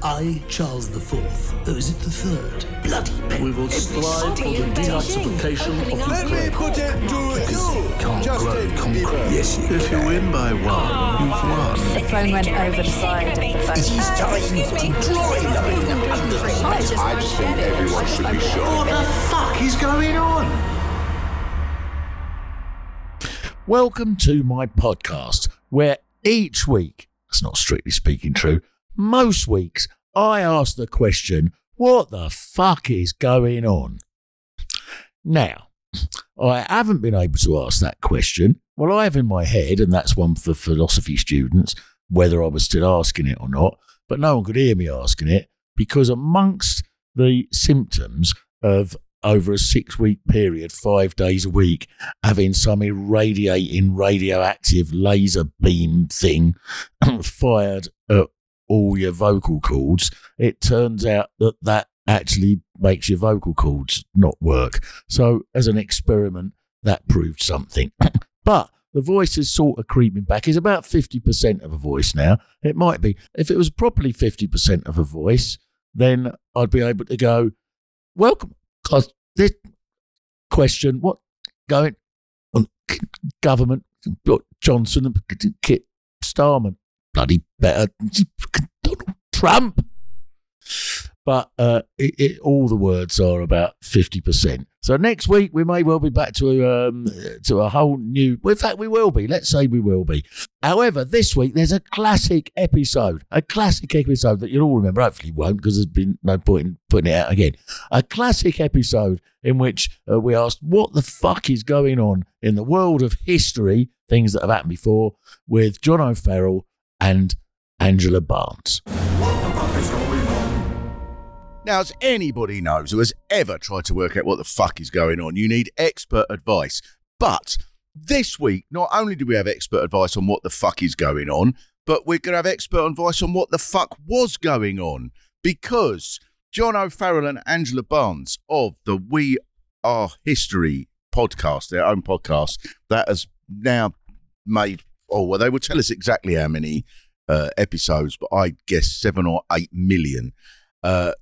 I, Charles the Fourth, or is it the third? Bloody pen. We will strive for the denazification of the Let me put it to you, Can't Justin grow concrete. Bieber. Yes, you If you win by one, you've won. The phone went over the side of the It phone. is time to join the I just think everyone should be shot. What the fuck is going on? Welcome to my podcast, where each week, that's not strictly speaking true, most weeks I ask the question, what the fuck is going on? Now, I haven't been able to ask that question. Well, I have in my head, and that's one for philosophy students, whether I was still asking it or not, but no one could hear me asking it because amongst the symptoms of over a six week period, five days a week, having some irradiating radioactive laser beam thing fired all your vocal cords, it turns out that that actually makes your vocal cords not work. So, as an experiment, that proved something. but the voice is sort of creeping back. It's about 50% of a voice now. It might be. If it was properly 50% of a voice, then I'd be able to go, Welcome. Because this question, what going on? Government, Johnson Keir Starmer, bloody better, Donald Trump. But uh, it, it, all the words are about fifty percent. So next week we may well be back to um, to a whole new. In fact, we will be. Let's say we will be. However, this week there's a classic episode, a classic episode that you'll all remember. Hopefully, you won't because there's been no point in putting it out again. A classic episode in which uh, we asked what the fuck is going on in the world of history, things that have happened before, with John O'Farrell and Angela Barnes. Now, as anybody knows who has ever tried to work out what the fuck is going on, you need expert advice. But this week, not only do we have expert advice on what the fuck is going on, but we're going to have expert advice on what the fuck was going on. Because John O'Farrell and Angela Barnes of the We Are History podcast, their own podcast, that has now made, oh, well, they will tell us exactly how many uh, episodes, but I guess seven or eight million. Uh,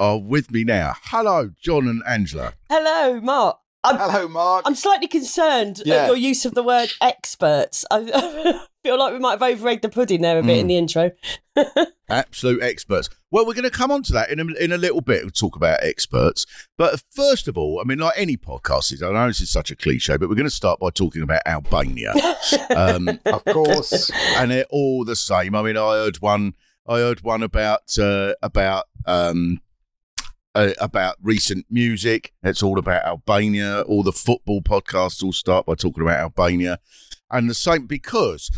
are with me now. Hello, John and Angela. Hello, Mark. I'm, Hello, Mark. I'm slightly concerned Yeah. at your use of the word experts. I feel like we might have over-egged the pudding there a bit in the intro. Absolute experts. Well, we're going to come on to that in a, in a little bit. We'll talk about experts. But first of all, I mean, like any podcast is, I know this is such a cliche, but we're going to start by talking about Albania. um, of course. and they're all the same. I mean, I heard one. I heard one about uh, about um, uh, about recent music. It's all about Albania. All the football podcasts all start by talking about Albania, and the same because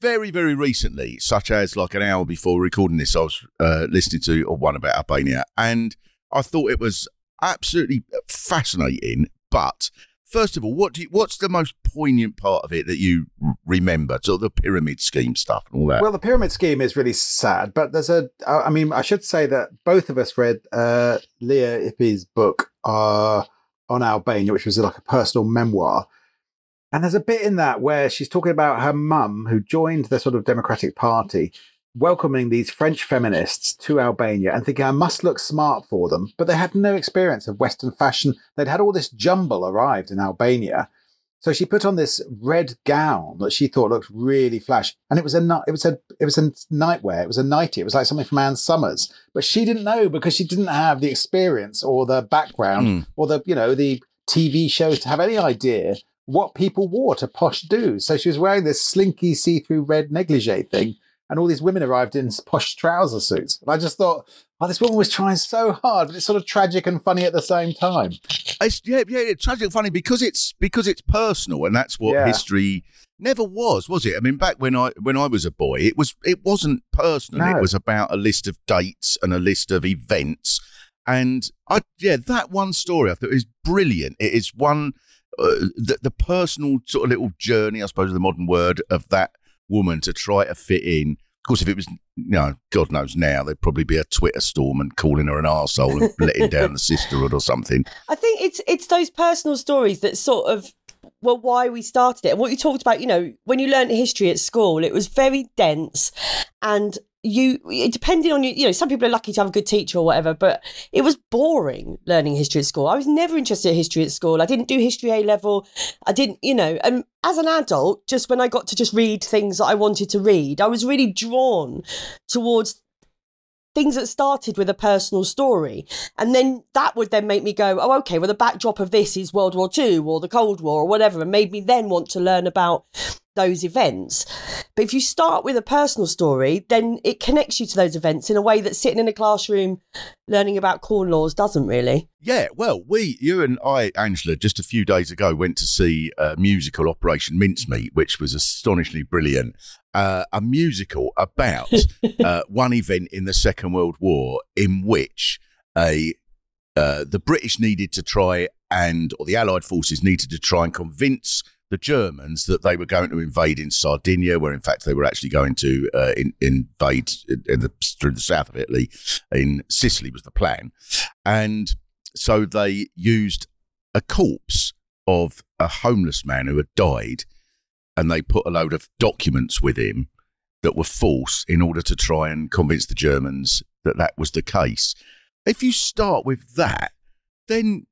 very very recently, such as like an hour before recording this, I was uh, listening to one about Albania, and I thought it was absolutely fascinating. But first of all, what do you, what's the most poignant part of it that you remember? So the pyramid scheme stuff and all that. Well, the pyramid scheme is really sad, but there's a. I mean, I should say that both of us read uh, Lea Ypi's book uh, on Albania, which was like a personal memoir. And there's a bit in that where she's talking about her mum, who joined the sort of Democratic Party, welcoming these French feminists to Albania and thinking I must look smart for them. But they had no experience of Western fashion. They'd had all this jumble arrived in Albania. So she put on this red gown that she thought looked really flash, and it was a it was a it was a nightwear. It was a nightie. It was like something from Ann Summers, but she didn't know because she didn't have the experience or the background Mm. or the you know the TV shows to have any idea what people wore to posh do. So she was wearing this slinky see through red negligee thing, and all these women arrived in posh trouser suits. And I just thought, oh, this woman was trying so hard, but it's sort of tragic and funny at the same time. It's yeah, yeah, it's tragic and funny because it's because it's personal, and that's what Yeah. history never was, was it? I mean, back when I when I was a boy, it was it wasn't personal. No. It was about a list of dates and a list of events, and I yeah, that one story I thought is brilliant. It is one uh, the, the personal sort of little journey, I suppose, the modern word of that woman to try to fit in. Of course, if it was, you know, God knows now, there'd probably be a Twitter storm and calling her an arsehole and letting down the sisterhood or something. I think it's it's those personal stories that sort of well why we started it what you talked about you know when you learned history at school it was very dense and you depending on you you know some people are lucky to have a good teacher or whatever but it was boring learning history at school. I was never interested in history at school. I didn't do history a level. I didn't you know and as an adult just when i got to just read things that i wanted to read i was really drawn towards things that started with a personal story. And then that would then make me go oh okay well the backdrop of this is world war ii or the cold war or whatever and made me then want to learn about those events but if you start with a personal story then it connects you to those events in a way that sitting in a classroom learning about corn laws doesn't really Yeah, well, we, you and I, Angela, just a few days ago went to see a musical, Operation Mincemeat, which was astonishingly brilliant. Uh, a musical about uh, one event in the Second World War in which a uh, the British needed to try and, or the Allied forces needed to try and convince the Germans that they were going to invade in Sardinia, where in fact they were actually going to uh, in, invade in, in the, through the south of Italy. In Sicily was the plan, and so they used a corpse of a homeless man who had died, and they put a load of documents with him that were false in order to try and convince the Germans that that was the case. If you start with that, then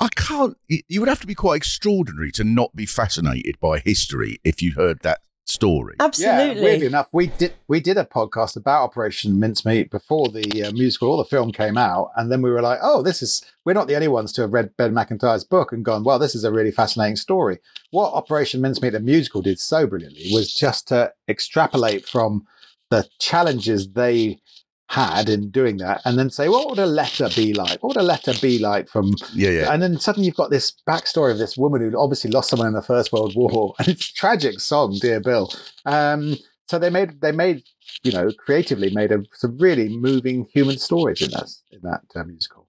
I can't. You would have to be quite extraordinary to not be fascinated by history if you heard that story. absolutely Yeah, weirdly enough, we did we did a podcast about Operation Mincemeat before the uh, musical or the film came out, and then we were like, "Oh, this is we're not the only ones to have read Ben Macintyre's book and gone, well, this is a really fascinating story." What Operation Mincemeat the musical did so brilliantly was just to extrapolate from the challenges they had in doing that, and then say, "What would a letter be like? What would a letter be like from Yeah, yeah. and then suddenly you've got this backstory of this woman who obviously lost someone in the First World War, and it's a tragic song, Dear Bill. Um, so they made they made you know creatively made a, some really moving human stories in that in that uh, musical.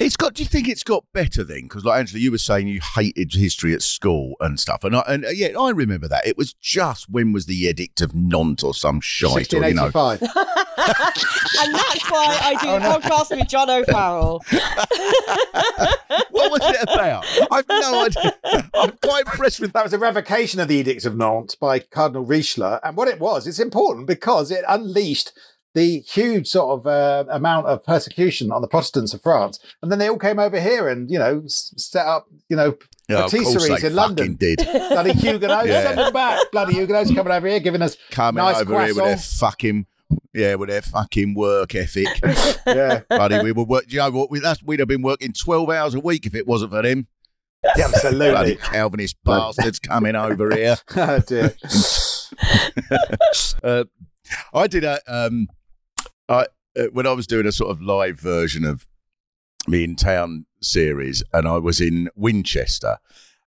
It's got. Do you think it's got better then? Because, like Angela, you were saying you hated history at school and stuff, and I, and uh, yeah, I remember that. It was just when was the Edict of Nantes or some shite, or you know, 1685. and that's why I do the podcast with John O'Farrell. what was it about? I've no idea. I'm quite impressed with. That It was a revocation of the Edict of Nantes by Cardinal Richelieu, and what it was, it's important because it unleashed the huge sort of uh, amount of persecution on the Protestants of France, and then they all came over here and you know s- set up you know Yeah, of patisseries they in London. did. Bloody Huguenots, Yeah. send them back. Bloody Huguenots coming over here, giving us Coming nice over here with their fucking yeah, with their fucking work ethic. Yeah, Buddy, we would work. Do you know what? We, that's, we'd have been working twelve hours a week if it wasn't for them. Bloody absolutely. Calvinist bastards coming over here. oh dear. uh, I did a um, I uh, when I was doing a sort of live version of me in town series, and I was in Winchester,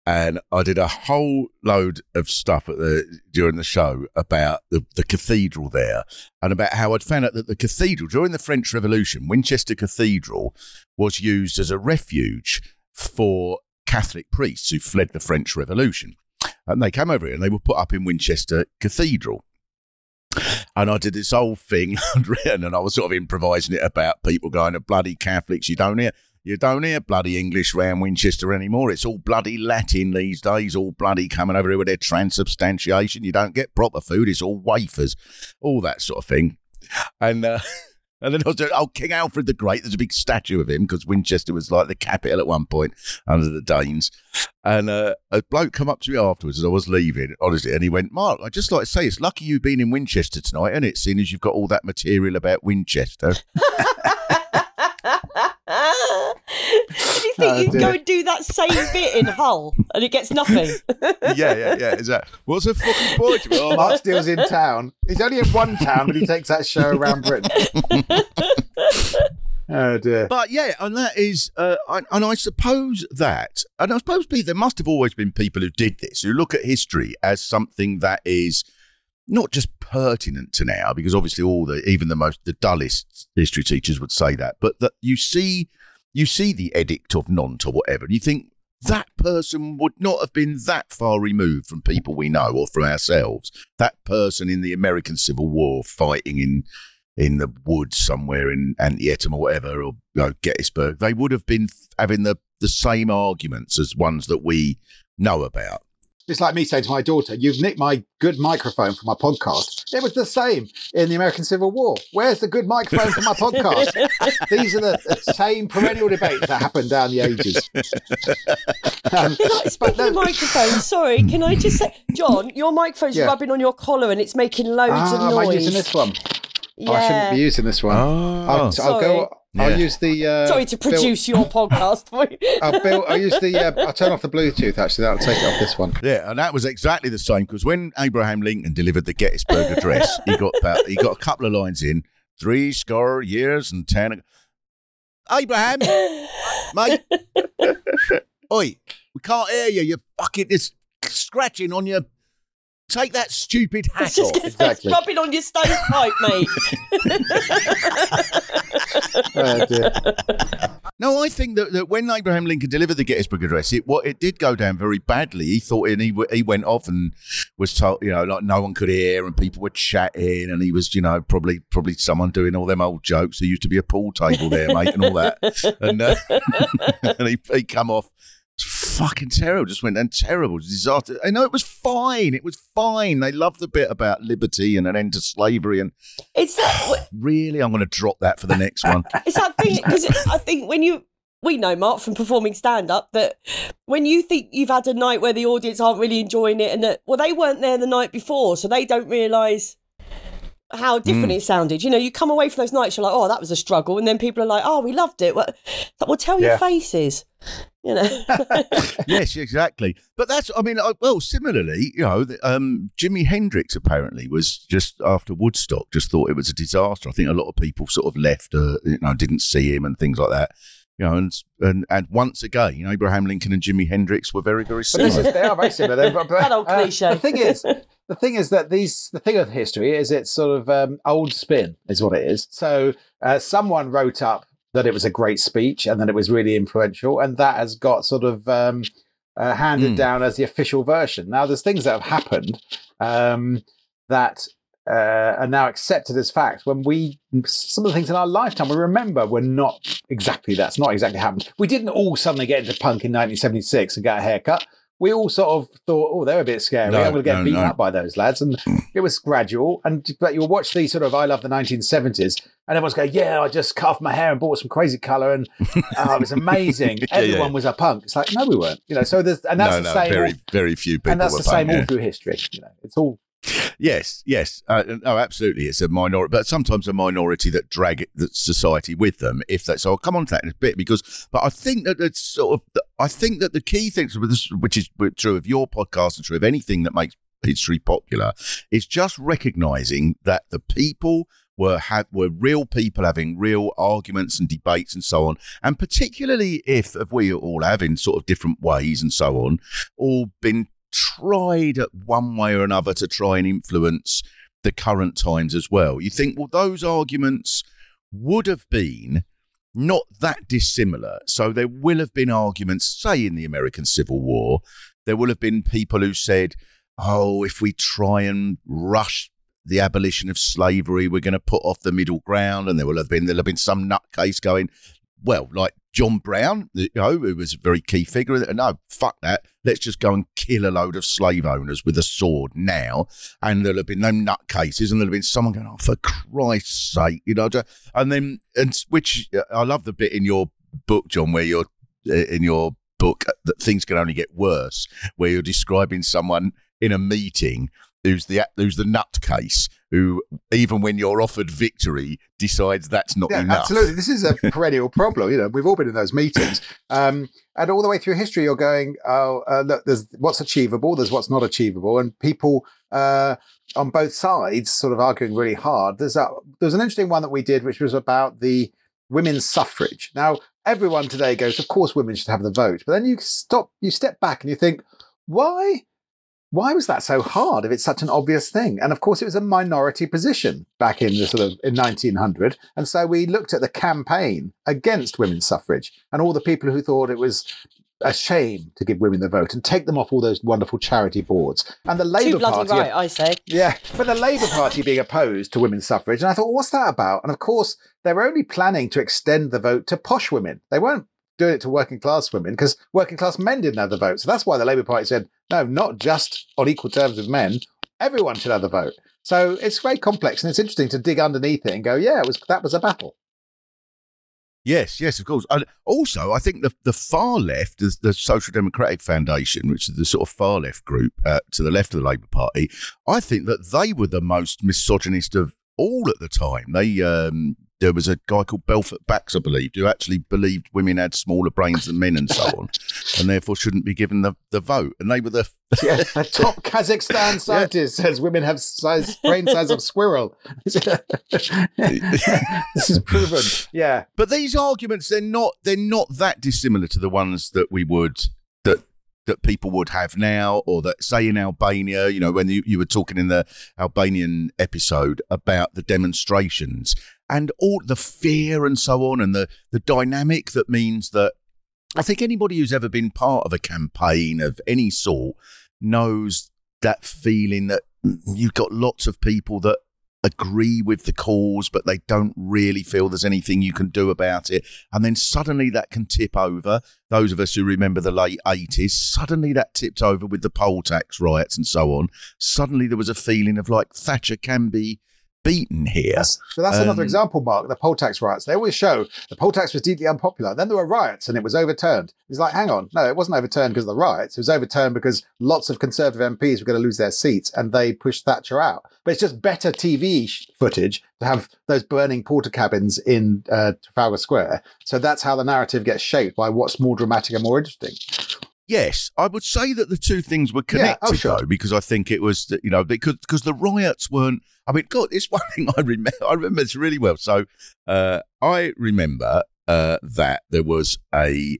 and I did a whole load of stuff at the during the show about the, the cathedral there, and about how I'd found out that the cathedral during the French Revolution, Winchester Cathedral, was used as a refuge for Catholic priests who fled the French Revolution. And they came over here and they were put up in Winchester Cathedral. And I did this whole thing written and I was sort of improvising it about people going to bloody Catholics. You don't hear you don't hear bloody English round Winchester anymore. It's all bloody Latin these days, all bloody coming over here with their transubstantiation. You don't get proper food, it's all wafers, all that sort of thing. And uh, and then I was doing, oh, King Alfred the Great, there's a big statue of him because Winchester was like the capital at one point under the Danes. And uh, a bloke come up to me afterwards as I was leaving, honestly, and he went, Mark, I'd just like to say it's lucky you've been in Winchester tonight, and it, seeing as you've got all that material about Winchester. Did you think think Oh, you can dear. go and do that same bit in Hull and it gets nothing? yeah, yeah, yeah. Exactly. what's the fucking point? Oh, Mark Steel's in town. He's only in one town, but he takes that show around Britain. oh dear. But yeah, and that is, uh, I, and I suppose that, and I suppose be there must have always been people who did this who look at history as something that is not just pertinent to now, because obviously all the even the most the dullest history teachers would say that, but that you see you see the edict of Nantes or whatever, and you think that person would not have been that far removed from people we know or from ourselves. That person in the American Civil War fighting in in the woods somewhere in Antietam or whatever, or you know, Gettysburg, they would have been having the, the same arguments as ones that we know about. It's like me saying to my daughter, "You've nicked my good microphone for my podcast." It was the same in the American Civil War. Where's the good microphone for my podcast? These are the same perennial debates that happen down the ages. Um, Can I, speaking of microphones, sorry, can I just say, John, your microphone's Yeah. rubbing on your collar and it's making loads ah, of am I noise. using this one? yeah. Oh, I shouldn't be using this one. Oh. I'll, I'll Sorry. Go. I'll use the. Uh, Sorry to Bill- produce your podcast. I'll, Bill, I'll use the. Uh, I'll turn off the Bluetooth. Actually, that'll take it off this one. Yeah, and that was exactly the same because when Abraham Lincoln delivered the Gettysburg Address, he got about, he got a couple of lines in three score years and ten. Abraham, mate, oi, we can't hear you. You're fucking just scratching on your. Take that stupid hat just off. Exactly. rubbing on your stovepipe, mate. Oh. No, I think that, that when Abraham Lincoln delivered the Gettysburg Address, it what it did go down very badly. He thought, and he he went off and was told, you know, like no one could hear, and people were chatting, and he was, you know, probably probably someone doing all them old jokes. There used to be a pool table there, mate, and all that, and uh, and he he come off. It's fucking terrible. Just went and terrible disaster. I know it was fine. It was fine. They loved the bit about liberty and an end to slavery. And It's that, really, I'm going to drop that for the next one. it's that thing because I think when you we know Mark from performing stand up that when you think you've had a night where the audience aren't really enjoying it and that well they weren't there the night before so they don't realise how different mm. it sounded. You know, you come away from those nights, you're like, oh, that was a struggle, and then people are like, oh, we loved it. Well, well tell your faces. You know, yes, exactly. But that's, I mean, I, well, similarly, you know, the, um, Jimi Hendrix apparently was just after Woodstock, just thought it was a disaster. I think a lot of people sort of left, uh, you know, didn't see him and things like that. You know, and and and once again, you know, Abraham Lincoln and Jimi Hendrix were very, very But similar. is, they are very similar. They're- but- That old uh, cliche. The thing is, the thing is that these the thing of history is it's sort of um, old spin is what it is. So uh, someone wrote up that it was a great speech and that it was really influential, and that has got sort of um, uh, handed Mm. down as the official version. Now, there's things that have happened um, that. Uh, are now accepted as fact when we some of the things in our lifetime we remember were not exactly that's not exactly happened we didn't all suddenly get into punk in 1976 and get a haircut we all sort of thought, oh, they're a bit scary. No, I'm going to get no, beaten no. up by those lads. And hmm. it was gradual. And but you'll watch the sort of I love the 1970s, and everyone's going, yeah, I just cut off my hair and bought some crazy color, and oh, it was amazing. Yeah, Everyone yeah. was a punk. It's like no, we weren't. You know, so there's and that's the same. very, very few people. and that's the same punk, yeah. all through history. You know, it's all Yes, yes. Uh, no, absolutely. It's a minority, but sometimes a minority that drag the society with them. If that, so I'll come on to that in a bit because, but I think that it's sort of, I think that the key things which is true of your podcast and true of anything that makes history popular, is just recognizing that the people were have were real people having real arguments and debates and so on, and particularly if, if we all have in sort of different ways and so on, all been tried at one way or another to try and influence the current times as well. You think, well, those arguments would have been not that dissimilar. So there will have been arguments, say in the American Civil War, there will have been people who said, oh, if we try and rush the abolition of slavery, we're going to put off the middle ground. And there will have been, there'll have been some nutcase going, well, like John Brown, you know, who was a very key figure. No, fuck that. Let's just go and kill a load of slave owners with a sword now. And there'll have been no nutcases, and there'll have been someone going, oh, for Christ's sake, you know. And then, and which uh, I love the bit in your book, John, where you're uh, in your book uh, that things can only get worse, where you're describing someone in a meeting who's the who's the nutcase who, even when you're offered victory, decides that's not Yeah, enough. absolutely. This is a perennial problem. You know, we've all been in those meetings, um, and all the way through history, you're going, "Oh, uh, look, there's what's achievable, there's what's not achievable," and people uh, on both sides sort of arguing really hard. There's there's an interesting one that we did, which was about the women's suffrage. Now, everyone today goes, "Of course, women should have the vote," but then you stop, you step back, and you think, why? Why was that so hard if it's such an obvious thing? And of course, it was a minority position back in the sort of in 1900. And so we looked at the campaign against women's suffrage and all the people who thought it was a shame to give women the vote and take them off all those wonderful charity boards. And the Too Labour bloody Party, right, I say. yeah, but the Labour Party being opposed to women's suffrage. And I thought, well, what's that about? And of course, they were only planning to extend the vote to posh women. They weren't doing it to working class women because working class men didn't have the vote. So that's why the Labour Party said, no, not just on equal terms with men, everyone should have the vote. So it's very complex and it's interesting to dig underneath it and go, yeah, it was that was a battle. Yes, yes, of course. And also, I think the the far left, the, the Social Democratic Foundation, which is the sort of far left group uh, to the left of the Labour Party, I think that they were the most misogynist of all at the time. They um, there was a guy called Belfort Bax, I believe, who actually believed women had smaller brains than men and so on, and therefore shouldn't be given the, the vote. And they were the Yeah, a top Kazakhstan scientist says women have size brain size of squirrel. this is proven. Yeah. But these arguments, they're not they're not that dissimilar to the ones that we would that that people would have now, or that say in Albania. You know, when you, you were talking in the Albanian episode about the demonstrations and all the fear and so on, and the the dynamic that means that I think anybody who's ever been part of a campaign of any sort knows that feeling that you've got lots of people that agree with the cause, but they don't really feel there's anything you can do about it. And then suddenly that can tip over. Those of us who remember the late 80s, suddenly that tipped over with the poll tax riots and so on. Suddenly there was a feeling of like Thatcher can be beaten here. That's, so that's another Um, example, Mark. The poll tax riots. They always show the poll tax was deeply unpopular. Then there were riots and it was overturned. It's like, hang on, no, it wasn't overturned because of the riots. It was overturned because lots of Conservative MPs were going to lose their seats and they pushed Thatcher out. But it's just better TV footage to have those burning Portakabins in uh, Trafalgar Square. So that's how the narrative gets shaped by what's more dramatic and more interesting. Yes, I would say that the two things were Yeah, connected oh, sure. though, because I think it was you know because because the riots weren't. I mean, God, it's one thing I remember. I remember this really well. So uh, I remember uh, that there was a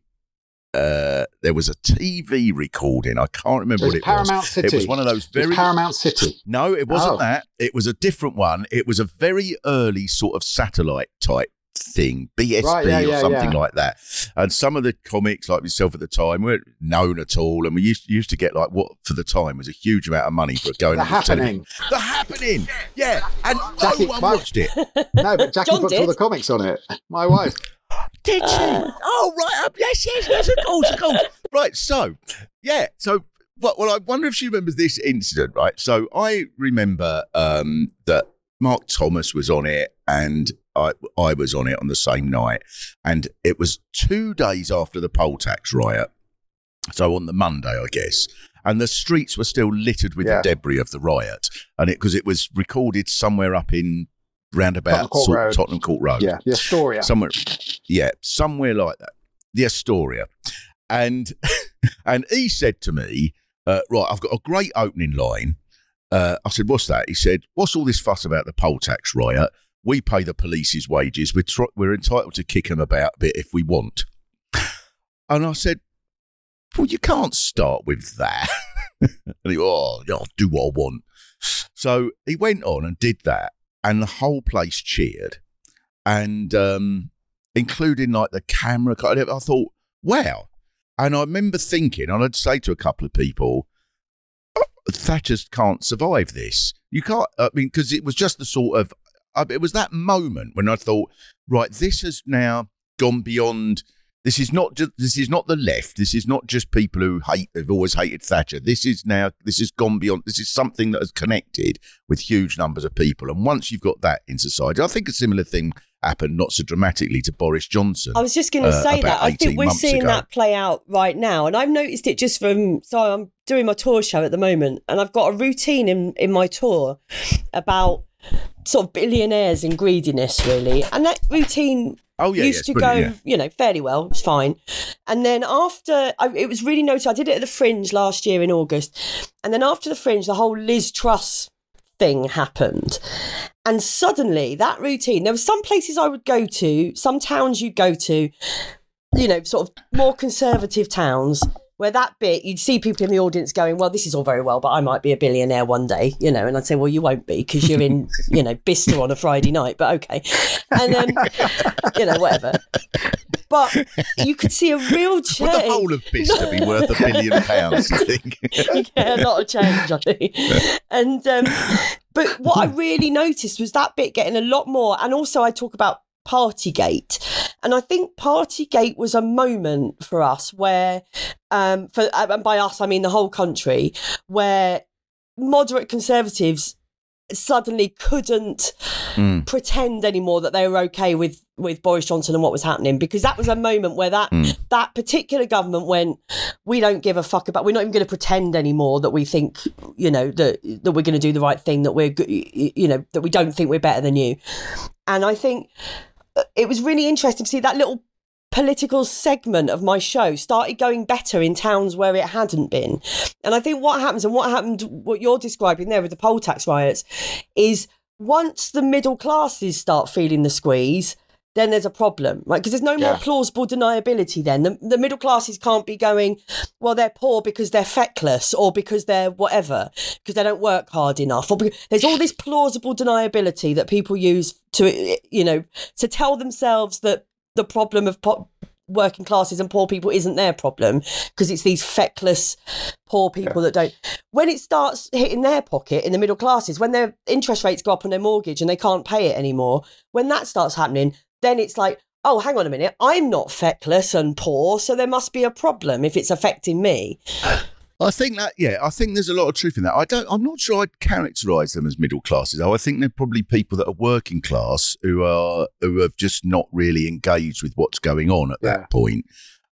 uh, there was a TV recording. I can't remember It what it Paramount was. City. It was one of those very Paramount City. no, it wasn't Oh. that. It was a different one. It was a very early sort of satellite type thing, BSB Right, yeah, or yeah, something yeah. like that. And some of the comics, like myself at the time, weren't known at all. And we used used to get like what for the time was a huge amount of money for going The on the television. happening. The happening, yeah. And Jackie- no one Mark- watched it. No, but Jackie John puts all the comics on it. My wife. Did she? oh, right. up. Yes, yes, yes, of course, of course. Right. So, yeah. So, well, well, I wonder if she remembers this incident, right? So, I remember um, that Mark Thomas was on it and I, I was on it on the same night. And it was two days after the poll tax riot. So, on the Monday, I guess. And the streets were still littered with Yeah. the debris of the riot. And it, because it was recorded somewhere up in roundabout Tottenham Court sort- Road. Tottenham Court Road Yeah, the Astoria. somewhere yeah somewhere like that the astoria and and he said to me uh, right i've got a great opening line uh, i said what's that he said what's all this fuss about the poll tax riot we pay the police's wages we're, tr- we're entitled to kick them about a bit if we want and i said well you can't start with that and he oh i'll do what i want so he went on and did that and the whole place cheered and um, including like the camera. I thought, wow. And I remember thinking, and I'd say to a couple of people, "Oh, Thatcher's can't survive this. You can't. I mean, because it was just the sort of. I it was that moment when I thought, right, this has now gone beyond. This is not just. This is not the left. This is not just people who hate. Have always hated Thatcher. This is now. This has gone beyond. This is something that has connected with huge numbers of people. And once you've got that in society, I think a similar thing happened, not so dramatically, to Boris Johnson. I was just going to uh, say that. I think we're seeing ago. that play out right now. And I've noticed it just from, so I'm doing my tour show at the moment and I've got a routine in, in my tour about sort of billionaires and greediness, really. And that routine Oh yeah, used yes, to go, yeah. you know, fairly well. It's fine. And then after, I, it was really noticed. I did it at the Fringe last year in August, and then after the Fringe, the whole Liz Truss thing happened, and suddenly that routine. There were some places I would go to, some towns you'd go to, you know, sort of more conservative towns. Where that bit, you'd see people in the audience going, "Well, this is all very well, but I might be a billionaire one day," you know. And I'd say, "Well, you won't be because you're in, you know, Bicester on a Friday night." But okay, and then, you know, whatever. But you could see a real change. Would the whole of Bicester be worth a billion pounds? You think? yeah, a lot of change, I think. And um, but what I really noticed was that bit getting a lot more, and also I talk about Partygate, and I think Partygate was a moment for us where, um, for and by us I mean the whole country, where moderate conservatives suddenly couldn't Mm. pretend anymore that they were okay with with Boris Johnson and what was happening because that was a moment where that Mm. that particular government went we don't give a fuck about we're not even going to pretend anymore that we think you know that that we're going to do the right thing that we're you know that we don't think we're better than you and I think uh, it was really interesting to see that little political segment of my show started going better in towns where it hadn't been. And I think what happens and what happened, what you're describing there with the poll tax riots, is once the middle classes start feeling the squeeze, then there's a problem, right? Because there's no more plausible deniability then. The, the middle classes can't be going, well, they're poor because they're feckless or because they're whatever, because they don't work hard enough. Or because, there's all this plausible deniability that people use to, you know, to tell themselves that the problem of po- working classes and poor people isn't their problem because it's these feckless poor people that don't when it starts hitting their pocket in the middle classes when their interest rates go up on their mortgage and they can't pay it anymore when that starts happening then it's like oh hang on a minute i'm not feckless and poor so there must be a problem if it's affecting me I think that yeah, I think there's a lot of truth in that. I don't. I'm not sure I'd characterise them as middle classes. Though I think they're probably people that are working class who are who have just not really engaged with what's going on at Yeah. that point.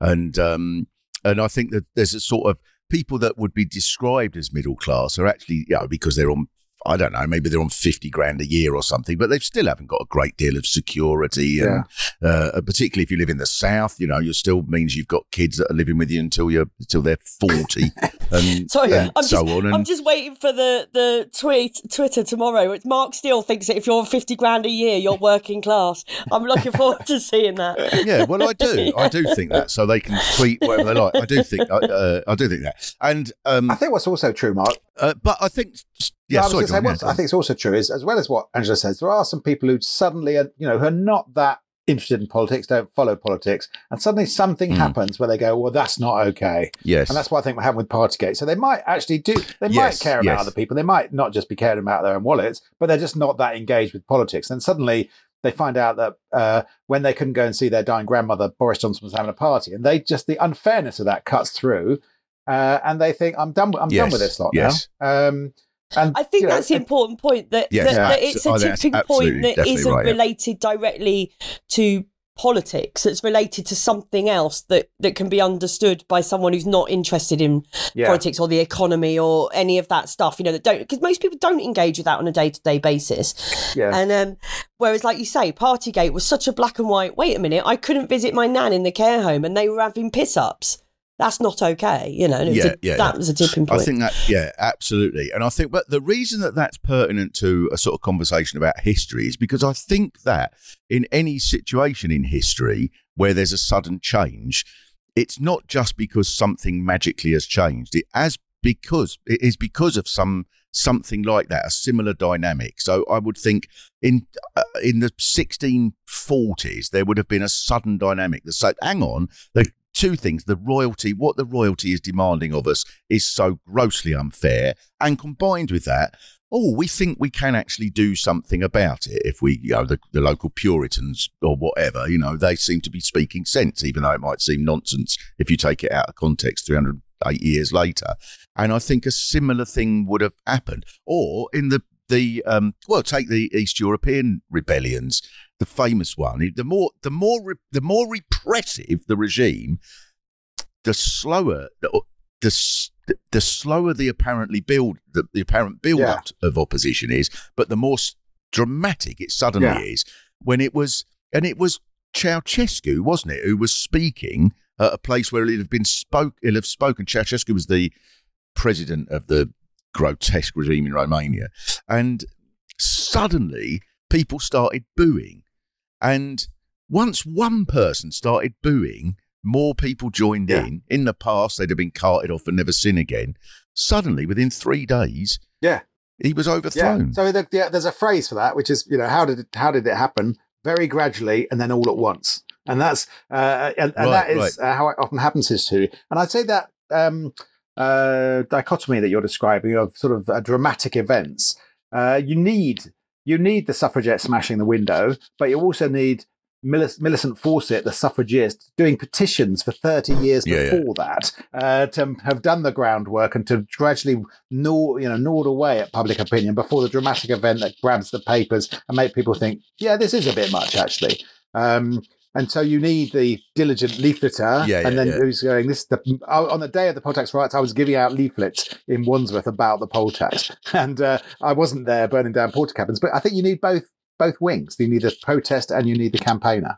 And um and I think that there's a sort of people that would be described as middle class are actually you know because they're on. I don't know, maybe they're on 50 grand a year or something, but they still haven't got a great deal of security. And uh, particularly if you live in the South, you know, you still means you've got kids that are living with you until you're, until they're 40 and, Sorry, and I'm so just, on. And I'm just waiting for the, the tweet Twitter tomorrow. It's Mark Steel thinks that if you're on 50 grand a year, you're working class. I'm looking forward to seeing that. yeah, well, I do. I do think that. So they can tweet whatever they like. I do think, uh, I do think that. And, um, I think what's also true, Mark. uh, but I think, yeah, I was say, go on, what's- yeah, I think it's also true is as well as what Angela says, there are some people who suddenly are, you know, who are not that interested in politics, don't follow politics, and suddenly something Mm. happens where they go, well, that's not okay. yes. And that's what I think will happen with Partygate. So they might actually do, they might Yes, care about other people. They might not just be caring about their own wallets, but they're just not that engaged with politics. And suddenly they find out that uh, when they couldn't go and see their dying grandmother, Boris Johnson was having a party. And they just, the unfairness of that cuts through. Uh, and they think, I'm done, with- I'm done with this lot yes. now. Um, and I think you know, that's the important point that, Yes, that, that it's a think that's tipping point that isn't right, yeah. related directly to politics. It's related to something else that, that can be understood by someone who's not interested in Yeah. politics or the economy or any of that stuff. You know that don't because most people don't engage with that on a day to day basis. Yeah. And um, whereas, like you say, Partygate was such a black and white. Wait a minute, I couldn't visit my nan in the care home, and they were having piss ups. That's not okay, you know. and it was Yeah, a- yeah, that was a tipping point. I think that, yeah, absolutely. And I think, but the reason that that's pertinent to a sort of conversation about history is because I think that in any situation in history where there's a sudden change, it's not just because something magically has changed. It as because it is because of some something like that, a similar dynamic. So I would think in uh, in the 1640s there would have been a sudden dynamic that said, "Hang on, the two things: the royalty, what the royalty is demanding of us, is so grossly unfair, and combined with that." Oh, we think we can actually do something about it if we, you know, the, the local Puritans or whatever, you know, they seem to be speaking sense, even though it might seem nonsense if you take it out of context 308 years later. And I think a similar thing would have happened. Or in the, the um, well, take the East European rebellions, the famous one. The more, the more, re- the more repressive the regime, the slower the the, the slower the apparently build the, the apparent build Yeah. up of opposition is, but the more dramatic it suddenly Yeah. is when it was, and it was Ceausescu, wasn't it, who was speaking at a place where he'd have been spoke, he'll have spoken. Ceausescu was the president of the grotesque regime in Romania, and suddenly people started booing, and once one person started booing, more people joined Yeah. in. In the past, they'd have been carted off and never seen again. Suddenly, within three days, Yeah. he was Yeah. overthrown. So the, yeah, there's a phrase for that, which is you know how did it, how did it happen? Very gradually and then all at once, and that's uh, and, and Right, that is uh, how it often happens history. And I'd say that um, uh, dichotomy that you're describing of sort of uh, dramatic events, uh, you need you need the suffragette smashing the window, but you also need Millis- Millicent Fawcett, the suffragist, doing petitions for 30 years Yeah, yeah. before that uh, to have done the groundwork and to gradually gnaw, you know, gnawed away at public opinion before the dramatic event that grabs the papers and make people think, yeah, this is a bit much actually. Um, and so you need the diligent leafleter, Yeah, yeah, and then yeah. who's going? This is the oh, on the day of the poll tax riots. I was giving out leaflets in Wandsworth about the poll tax, and uh, I wasn't there burning down Portakabins. But I think you need both both wings. You need the protest and you need the campaigner.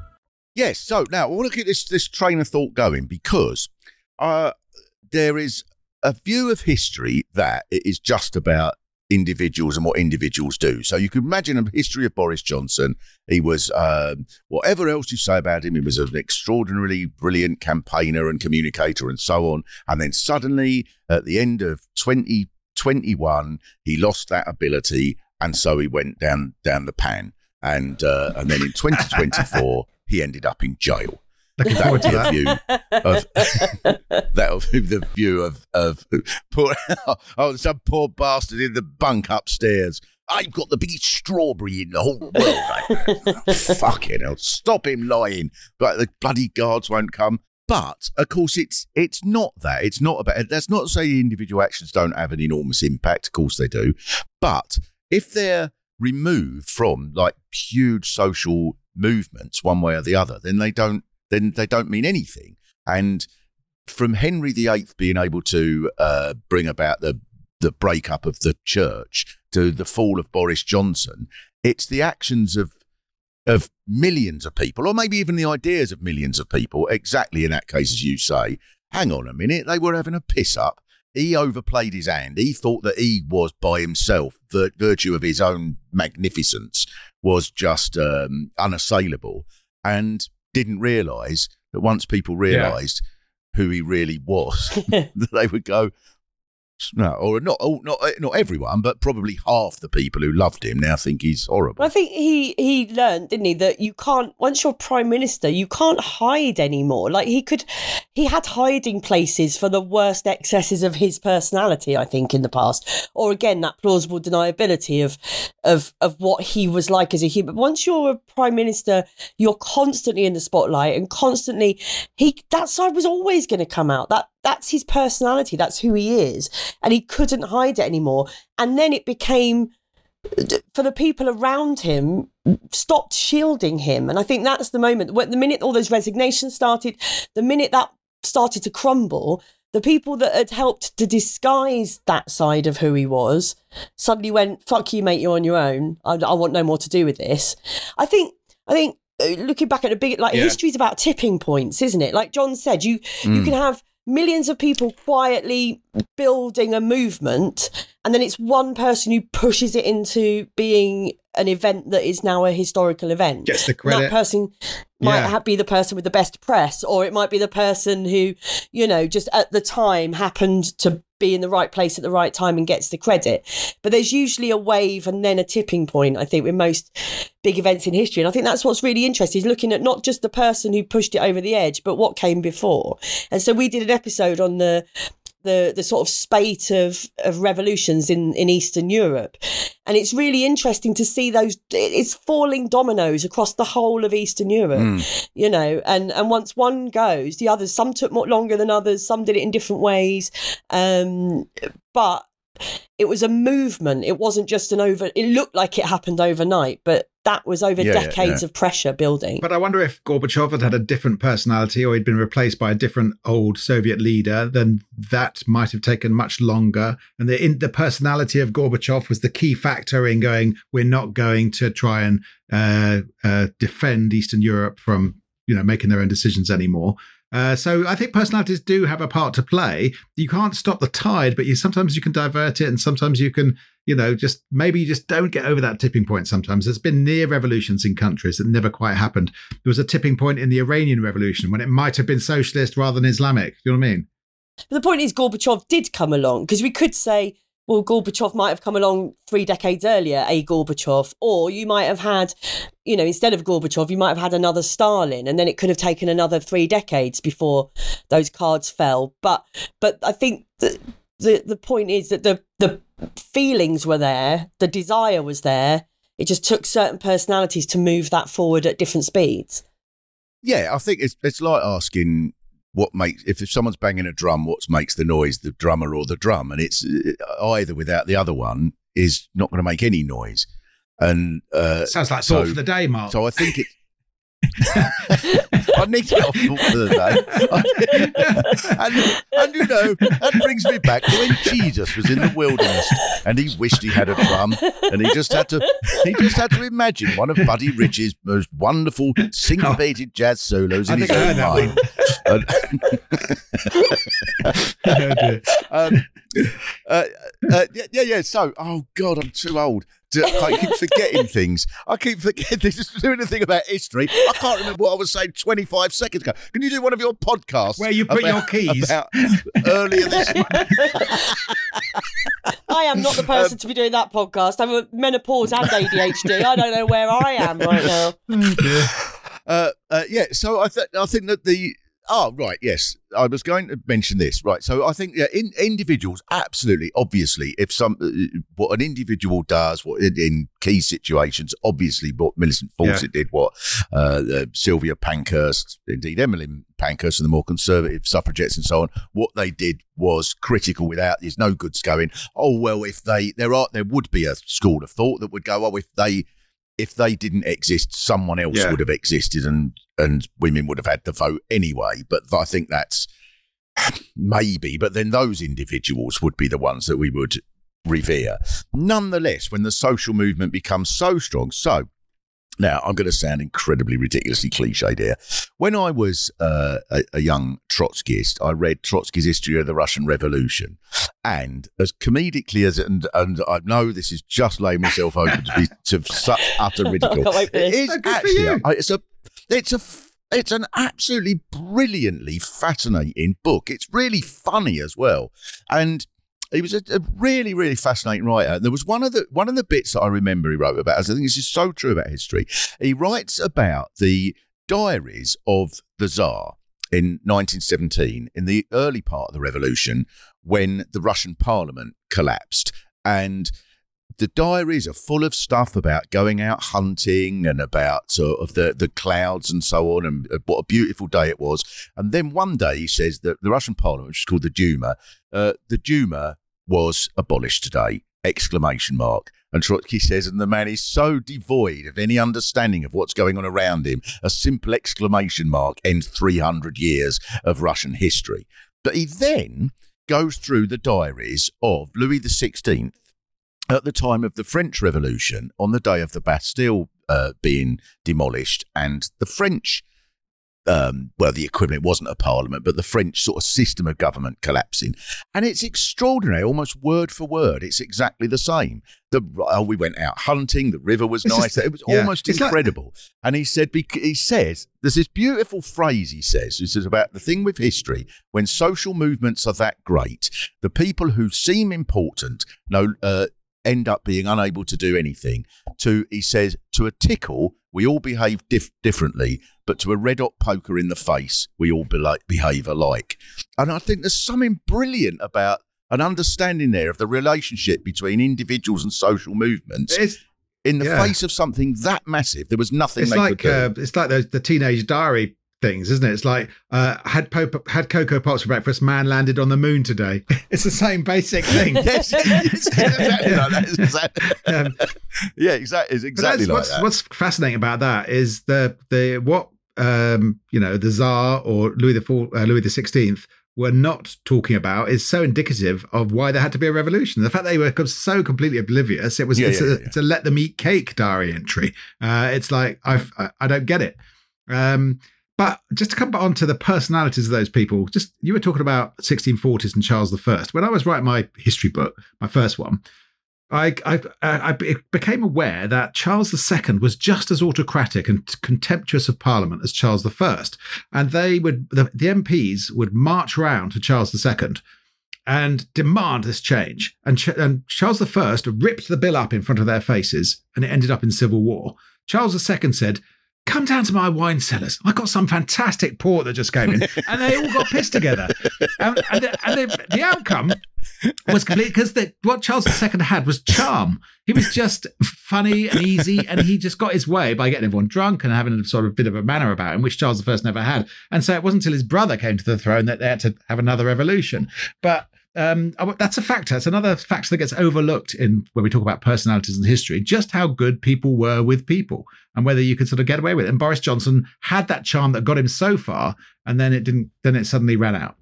Yes. So now I want to keep this this train of thought going because uh, there is a view of history that it is just about individuals and what individuals do. So you can imagine a history of Boris Johnson. He was um, whatever else you say about him. He was an extraordinarily brilliant campaigner and communicator and so on. And then suddenly, at the end of 2021, he lost that ability, and so he went down down the pan. And uh, and then in 2024, he ended up in jail. Looking That forward would to be a that. view of that would be the view of of poor oh some poor bastard in the bunk upstairs. I've got the biggest strawberry in the whole world. Fucking hell! Stop him lying. But the bloody guards won't come. But of course, it's it's not that. It's not about. That's not to say individual actions don't have an enormous impact. Of course they do. But if they're removed from like huge social movements, one way or the other, then they don't then they don't mean anything. And from Henry VIII being able to uh, bring about the the breakup of the church to the fall of Boris Johnson, it's the actions of of millions of people, or maybe even the ideas of millions of people, exactly in that case, as you say. Hang on a minute, they were having a piss up. He overplayed his hand. He thought that he was by himself, virtue of his own magnificence was just um, unassailable, and didn't realise that once people realised who he really was, that they would go, no, or not, not, eh, not everyone, but probably half the people who loved him now think he's horrible. Well, I think he he learned, didn't he, that you can't once you're prime minister, you can't hide anymore. Like he could, he had hiding places for the worst excesses of his personality. I think in the past, or again that plausible deniability of of of what he was like as a human. Once you're a prime minister, you're constantly in the spotlight and constantly he that side was always going to come out. That that's his personality. That's who he is, and he couldn't hide it anymore. And then it became for the people around him stopped shielding him and i think that's the moment the minute all those resignations started the minute that started to crumble the people that had helped to disguise that side of who he was suddenly went fuck you mate you're on your own i, I want no more to do with this i think i think uh, looking back at a big like Yeah. history's about tipping points isn't it like john said you you Mm. can have millions of people quietly building a movement and then it's one person who pushes it into being an event that is now a historical event Gets the And credit. that person might Yeah. ha- be the person with the best press or it might be the person who you know just at the time happened to be in the right place at the right time and gets the credit. But there's usually a wave and then a tipping point i think with most big events in history. And i think that's what's really interesting is looking at not just the person who pushed it over the edge but what came before. And so we did an episode on the the the sort of spate of of revolutions in in Eastern Europe, and it's really interesting to see those. It's falling dominoes across the whole of Eastern Europe, you know. And and once one goes, the others. Some took more longer than others. Some did it in different ways, um, but it was a movement. It wasn't just an over. It looked like it happened overnight, but that was over Yeah, yeah, decades yeah. of pressure building. But I wonder if Gorbachev had had a different personality or he'd been replaced by a different old Soviet leader, then that might have taken much longer. And the in, the personality of Gorbachev was the key factor in going, we're not going to try and uh, uh, defend Eastern Europe from you know making their own decisions anymore. Uh, so I think personalities do have a part to play. You can't stop the tide, but you sometimes you can divert it, and sometimes you can, you know, just maybe you just don't get over that tipping point. Sometimes there's been near revolutions in countries that never quite happened. There was a tipping point in the Iranian Revolution when it might have been socialist rather than Islamic. Do you know what I mean? But the point is, Gorbachev did come along because we could say, well, Gorbachev might have come along three decades earlier, a Gorbachev, or you might have had, you know, instead of Gorbachev, you might have had another Stalin, and then it could have taken another three decades before those cards fell. But, but I think the the the point is that the the feelings were there, the desire was there. It just took certain personalities to move that forward at different speeds. Yeah, I think it's it's like asking what makes if, if someone's banging a drum, what makes the noise, the drummer or the drum, and it's uh, either without the other one is not going to make any noise. And uh, Sounds like so- thought for the day, Mark. So I think it. I need to get off thought for the day. and, and you know, that brings me back to when Jesus was in the wilderness and he wished he had a drum and he just had to he just had to imagine one of Buddy Rich's most wonderful syncopated jazz solos I in his think own mind. Um, uh, uh, yeah, yeah. So, oh God, I'm too old. To, I keep forgetting things. I keep forgetting this is doing a thing about history. I can't remember what I was saying 25 seconds ago. Can you do one of your podcasts Where you put your keys? about earlier this month? I am not the person to be doing that podcast. I'm a menopause and ADHD. I don't know where I am right now. Uh, uh, yeah, so I, th- I think that the oh right yes. I was going to mention this right so I think yeah in, individuals absolutely obviously if some uh, what an individual does what in, in key situations obviously what Millicent Fawcett did what uh, uh, Sylvia Pankhurst indeed Emmeline Pankhurst and the more conservative suffragettes and so on what they did was critical without there's no goods going oh well if they there are there would be a school of thought that would go oh if they if they didn't exist, someone else Yeah. would have existed, and and women would have had the vote anyway. But I think that's maybe. But then those individuals would be the ones that we would revere. Nonetheless, when the social movement becomes so strong, so. Now, I'm going to sound incredibly ridiculously cliched here. When I was uh, a, a young Trotskyist, I read Trotsky's History of the Russian Revolution. And as comedically as, and, and I know this is just laying myself open to be to such utter ridicule. can't wait for It this. is good for actually, you. It's a, it's a, f- it's an absolutely brilliantly fascinating book. It's really funny as well, and he was a, a really, really fascinating writer. There was one of the one of the bits that I remember he wrote about. As I think this is so true about history. He writes about the diaries of the Tsar in 1917, in the early part of the revolution, when the Russian Parliament collapsed, and the diaries are full of stuff about going out hunting and about sort of the, the clouds and so on and uh, what a beautiful day it was. And then one day he says that the Russian parliament, which is called the Duma, uh, the Duma was abolished today, exclamation mark. And Trotsky says, and the man is so devoid of any understanding of what's going on around him, a simple exclamation mark ends 300 years of Russian history. But he then goes through the diaries of Louis XVI at the time of the French Revolution, on the day of the Bastille uh, being demolished, and the French, um, well, the equivalent wasn't a parliament, but the French sort of system of government collapsing. And it's extraordinary, almost word for word. It's exactly the same. The oh, we went out hunting. The river was It's nice. just- it was yeah. almost It's like- incredible. and he said, he says, there's this beautiful phrase he says. This is about the thing with history. When social movements are that great, the people who seem important no, uh, end up being unable to do anything. To he says, to a tickle, we all behave dif- differently, but to a red hot poker in the face, we all be- behave alike. And I think there's something brilliant about an understanding there of the relationship between individuals and social movements. It's, in the yeah. face of something that massive, there was nothing it's like uh, it's like those the teenage diary things, isn't it? It's like uh, had Pope, had cocoa pops for breakfast. Man landed on the moon today. It's the same basic thing. yes, it's exactly like that. Exactly- Um, yeah, exactly. It's exactly like what's, that. What's fascinating about that is the the what um, you know the Tsar or Louis the Four, uh, Louis the Sixteenth were not talking about is so indicative of why there had to be a revolution. The fact they were so completely oblivious, it was Yeah, it's, yeah, a, yeah. it's a let them eat cake diary entry. Uh, it's like I've, I I don't get it. Um, but just to come back onto the personalities of those people, just you were talking about 1640s and Charles I. When I was writing my history book, my first one, I, I, I became aware that Charles II was just as autocratic and contemptuous of Parliament as Charles I, and they would the, the MPs would march round to Charles II and demand this change. And, Ch- and Charles I ripped the bill up in front of their faces, and it ended up in civil war. Charles II said. Come down to my wine cellars. I got some fantastic port that just came in, and they all got pissed together. And, and, the, and the, the outcome was complete because what Charles II had was charm. He was just funny and easy, and he just got his way by getting everyone drunk and having a sort of bit of a manner about him, which Charles I never had. And so it wasn't until his brother came to the throne that they had to have another revolution. But um, that's a factor. It's another factor that gets overlooked in when we talk about personalities and history. Just how good people were with people, and whether you could sort of get away with it. And Boris Johnson had that charm that got him so far, and then it didn't. Then it suddenly ran out.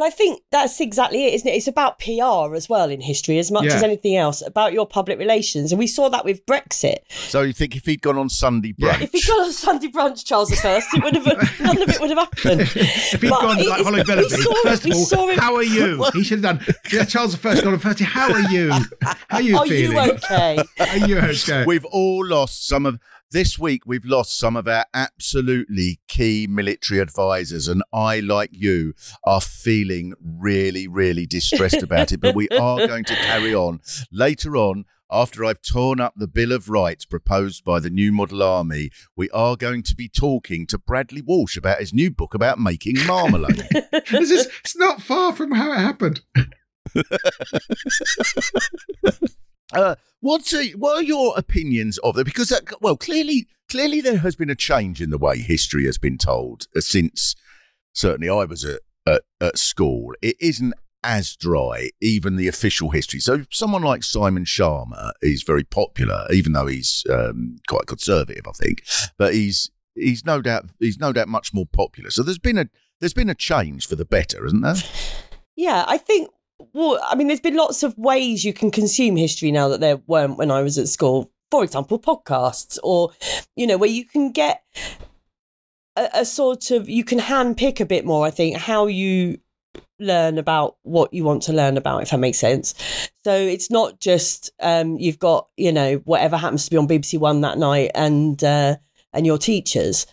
Well, I think that's exactly it, isn't it? It's about PR as well in history, as much Yeah. as anything else, about your public relations. And we saw that with Brexit. So you think if he'd gone on Sunday brunch, If he'd gone on Sunday brunch, Charles I, it would have none of it would have happened. If he'd But gone it- like Holly we Willoughby, saw it- first of all, saw it- how are you? He should have done. Yeah, Charles I gone on first. How are you? How are you Are feeling? you okay? Are you okay? We've all lost some of this week. We've lost some of our absolutely key military advisors, and I, like you, are feeling really, really distressed about it. But we are going to carry on later on. After I've torn up the Bill of Rights proposed by the New Model Army, we are going to be talking to Bradley Walsh about his new book about making marmalade. this is it's not far from how it happened. Uh, what's a, what are your opinions of it? Because uh, well, clearly, clearly there has been a change in the way history has been told uh, since certainly I was at, at at school. It isn't as dry, even the official history. So someone like Simon Schama is very popular, even though he's um, quite conservative, I think. But he's he's no doubt he's no doubt much more popular. So there's been a there's been a change for the better, isn't there? Yeah, I think. Well, I mean, there's been lots of ways you can consume history now that there weren't when I was at school. For example, podcasts, or you know, where you can get a, a sort of you can handpick a bit more. I think how you learn about what you want to learn about, if that makes sense. So it's not just um, you've got you know whatever happens to be on BBC One that night and. Uh, and your teachers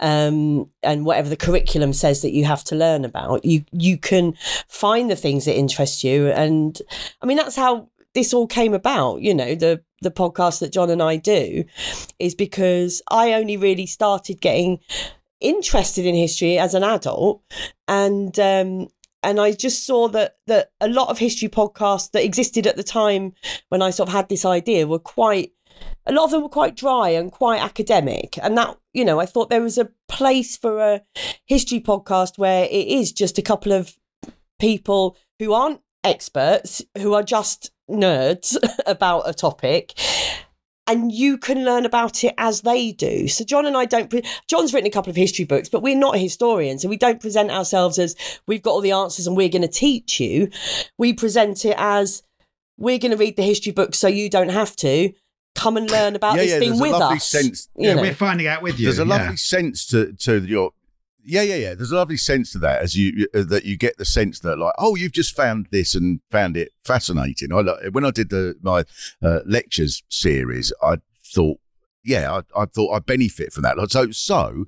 um, and whatever the curriculum says that you have to learn about you you can find the things that interest you. And i mean that's how this all came about you know the the podcast that john and i do is because i only really started getting interested in history as an adult. And um and I just saw that that a lot of history podcasts that existed at the time when I sort of had this idea were quite a lot of them were quite dry and quite academic and that you know i thought there was a place for a history podcast where it is just a couple of people who aren't experts who are just nerds about a topic and you can learn about it as they do. So John and I don't. Pre- John's written a couple of history books, but we're not historians, so we don't present ourselves as we've got all the answers and we're going to teach you. We present it as we're going to read the history book, so you don't have to. Come and learn about Yeah, this yeah, thing there's a with us. sense- you Yeah, know. we're finding out with you. There's a yeah. lovely sense to to your yeah yeah yeah. There's a lovely sense to that as you uh, that you get the sense that like oh you've just found this and found it fascinating. I like- when I did the my uh, lectures series, I thought yeah I, I thought I'd benefit from that. Like, So so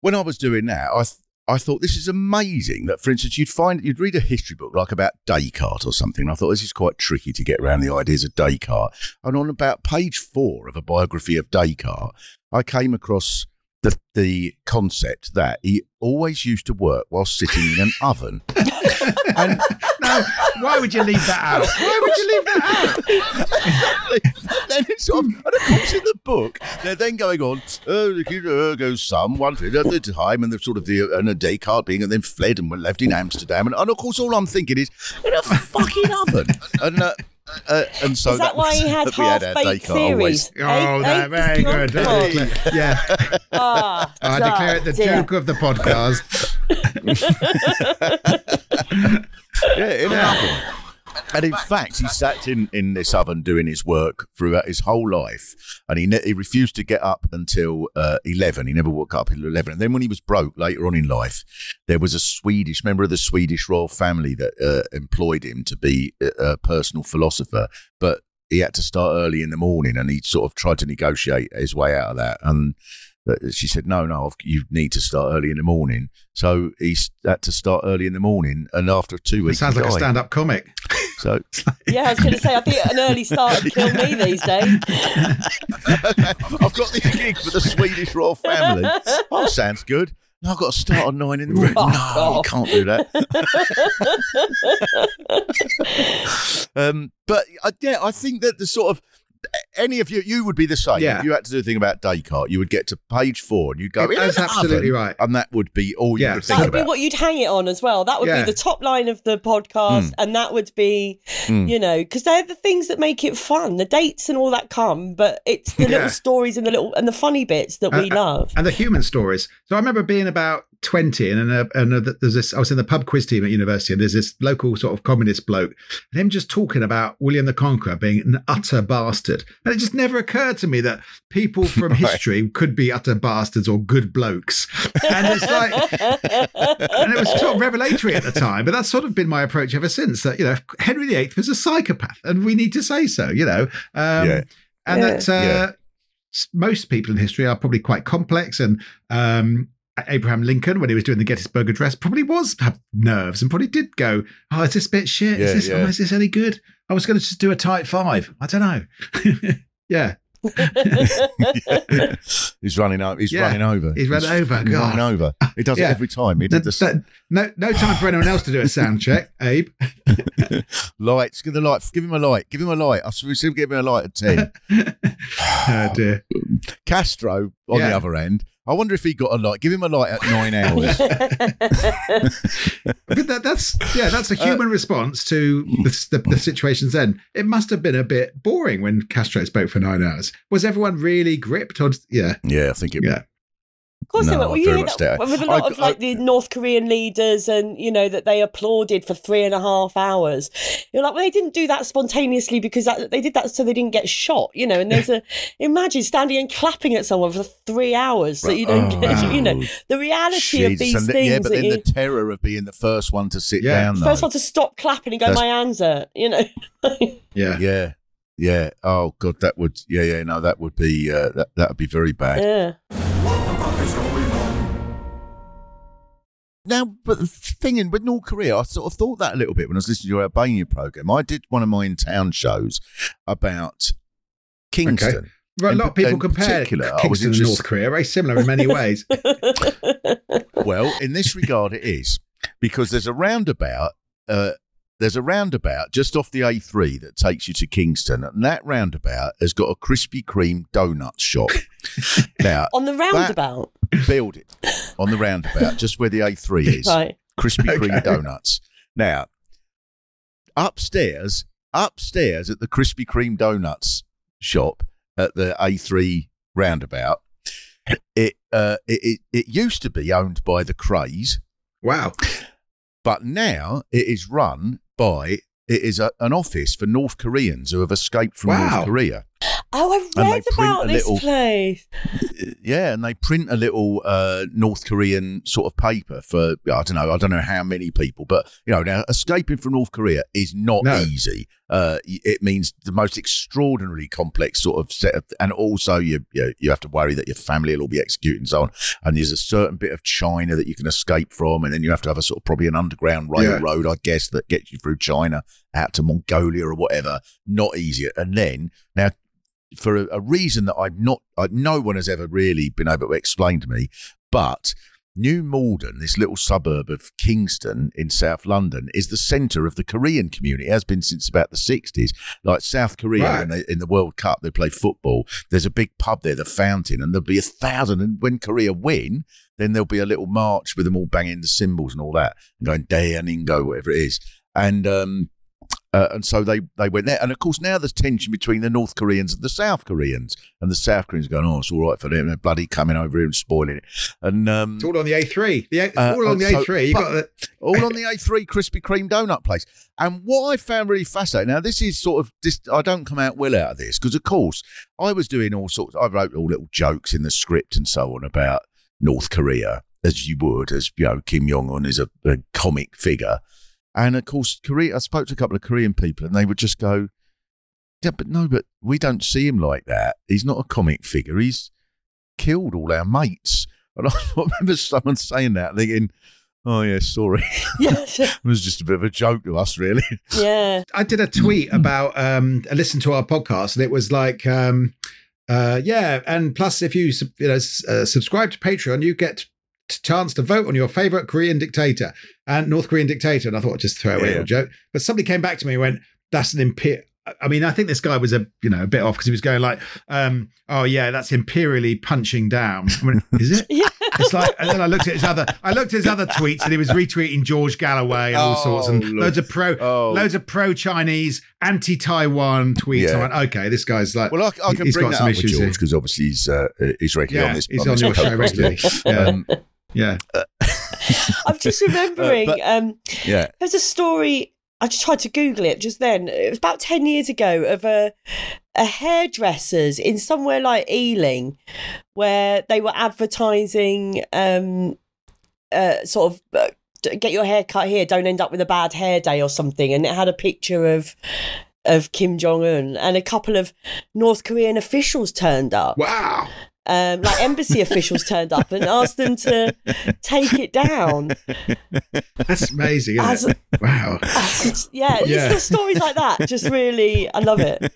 when I was doing that, I th- I thought this is amazing that, for instance, you'd find you'd read a history book like about Descartes or something. And I thought this is quite tricky to get around the ideas of Descartes. And on about page four of a biography of Descartes, I came across the the concept that he always used to work while sitting in an oven. and no, why would you leave that out? Why would you leave that out? then it's sort of, and of course in the book they're then going on. Oh, uh, goes some one foot at the time, and the sort of the and a Descartes being, and then fled and were left in Amsterdam, and, and of course all I'm thinking is in a fucking oven. And uh, uh, and so Is that, why he had half baked theories? Oh, that, very good. yeah. Ah, I declare it the dear. joke of the podcast. yeah, in an oven. And in fact, he sat in, in this oven doing his work throughout his whole life, and he ne- he refused to get up until uh, eleven. He never woke up until eleven. And then when he was broke later on in life, there was a Swedish member of the Swedish royal family that uh, employed him to be a, a personal philosopher, but he had to start early in the morning, and he sort of tried to negotiate his way out of that. And she said, "No, no, you need to start early in the morning." So he had to start early in the morning, and after two It weeks, sounds he like a stand-up comic. So Yeah, I was going to say, I think an early start would kill me these days. I've got this gig for the Swedish royal family. Oh, sounds good. No, I've got to start at nine in the morning. Fuck No, you off. can't do that. um, but uh, yeah, I think that the sort of any of you, you would be the same. Yeah. If you had to do a thing about Descartes, you would get to page four and you'd go, That's absolutely oven," right. and that would be all Yeah. you would That think would be what you'd hang it on as well. That would Yeah. be the top line of the podcast, Mm. and that would be, Mm. you know, because they're the things that make it fun. The dates and all that come, but it's the Yeah. little stories and the little and the funny bits that we Uh, love. and the human stories. So I remember being about 20 and, uh, and uh, there's this, I was in the pub quiz team at university and there's this local sort of communist bloke and him just talking about William the Conqueror being an utter bastard. And it just never occurred to me that people from Right. history could be utter bastards or good blokes. And it's like, and it was sort of revelatory at the time, but that's sort of been my approach ever since that, you know, Henry VIII was a psychopath and we need to say so, you know. Um, Yeah. And Yeah. that uh, Yeah. most people in history are probably quite complex and um, Abraham Lincoln, when he was doing the Gettysburg Address, probably was have nerves and probably did go, "Oh, is this bit shit? Yeah, is this? yeah. Oh, is this any good? I was going to just do a tight five. I don't know." yeah, he's running over. He's Yeah. running over. He's running over, God. running over. He does Yeah. it every time. He did the, th- no, no time for anyone else to do a sound check, Abe. Lights. Give the light. Give him a light. Give him a light. I should give him a light at ten. oh dear. Castro, on Yeah. the other end, I wonder if he got a light. Give him a light at nine hours. But that, that's yeah, that's a uh, human response to the, the, the situations. Then it must have been a bit boring when Castro spoke for nine hours. Was everyone really gripped? Or yeah, yeah, I think it. yeah. Of course, they were. Well, you hear that doubt with a lot I- of like I- the North Korean leaders, and you know that they applauded for three and a half hours. You're like, well, they didn't do that spontaneously because that, they did that so they didn't get shot, you know. And there's a imagine standing and clapping at someone for three hours so you don't Oh, get, you know, the reality of these And things. yeah, but then you, the terror of being the first one to sit Yeah. down. first though. one to stop clapping and go, That's- my hands hurt, you know. Yeah. Yeah, yeah. Oh God, that would. Yeah, yeah. No, that would be. Uh, that that would be very bad. yeah. Now, but the thing in with North Korea, I sort of thought that a little bit when I was listening to your Albania program. I did one of my in town shows about Kingston. Right, a lot of people in compare particular, I was Kingston and North Korea, very similar in many ways. Well, in this regard, it is because there's a roundabout. Uh, there's a roundabout just off the A3 that takes you to Kingston, and that roundabout has got a Krispy Kreme donut shop. now, On the roundabout, build it on the roundabout, just where the A3 is. right? Krispy Kreme donuts. Now, upstairs, upstairs at the Krispy Kreme donuts shop at the A3 roundabout, it uh, it, it it used to be owned by the Craze, Wow. but now it is run by it is a, an office for North Koreans who have escaped from Wow. North Korea. Oh, I And they read about this little- place. Yeah, and they print a little uh, North Korean sort of paper for I don't know, I don't know how many people, but you know, now escaping from North Korea is not No. easy. Uh, it means the most extraordinarily complex sort of set, of, and also you, you you have to worry that your family will all be executed and so on. And there's a certain bit of China that you can escape from, and then you have to have a sort of probably an underground Yeah. railroad, I guess, that gets you through China out to Mongolia or whatever. Not easier. And then now for a, a reason that I've not, I, no one has ever really been able to explain to me. But New Malden, this little suburb of Kingston in South London, is the centre of the Korean community. It has been since about the 60s. Like South Korea, Right. when they, in the World Cup, they play football. There's a big pub there, the Fountain, and there'll be a thousand. And when Korea win, then there'll be a little march with them all banging the cymbals and all that, and going Daeningo, whatever it is. And um, uh, and so they, they went there. And of course, now there's tension between the North Koreans and the South Koreans. And the South Koreans going, oh, it's all right for them. They're bloody coming over here and spoiling it. And um, It's all on the A3. The A- Uh, all on the uh, so- A3. You got the, all on the A3 Krispy Kreme donut place. And what I found really fascinating, now this is sort of this, I don't come out well out of this because, of course, I was doing all sorts. I wrote all little jokes in the script and so on about North Korea, as you would, as you know, Kim Jong Un is a, a comic figure, and of course, Korea. I spoke to a couple of Korean people, and they would just go, "Yeah, but no, but we don't see him like that. He's not a comic figure. He's killed all our mates." And I remember someone saying that, thinking. Oh yeah, sorry. Yeah, It was just a bit of a joke to us, really. yeah. I did a tweet about um, a listen to our podcast, and it was like, um, uh, yeah, and plus, if you you know uh, subscribe to Patreon, you get t- chance to vote on your favorite Korean dictator and North Korean dictator. And I thought I'd just throw away a Yeah. little joke, but somebody came back to me and went, "That's an imperial. I mean, I think this guy was a you know a bit off because he was going like, um, "Oh yeah, that's imperially punching down." I went, "Is it?" Yeah. It's like, and then I looked at his other, I looked at his other tweets, and he was retweeting George Galloway and all Oh, sorts, and look. loads of pro, Oh. loads of pro-Chinese, anti-Taiwan tweets. Yeah. I went, okay, this guy's like, Well, I, I can he's bring got that some up with issues George because obviously he's uh, he's regularly Yeah, on this. he's on, on this your show podcast. regularly. Yeah. Um, yeah, I'm just remembering. Uh, but- um, yeah. there's a story. I just tried to Google it just then. It was about ten years ago of a a hairdressers in somewhere like Ealing, where they were advertising, um, uh, sort of. Uh, Get your hair cut here. Don't end up with a bad hair day or something. And it had a picture of of Kim Jong Un, and a couple of North Korean officials turned up. wow. Um, like embassy officials turned up and asked them to take it down. That's amazing. Isn't As, it? Wow. as- yeah, Yeah. it's the stories like that. Just really, I love it.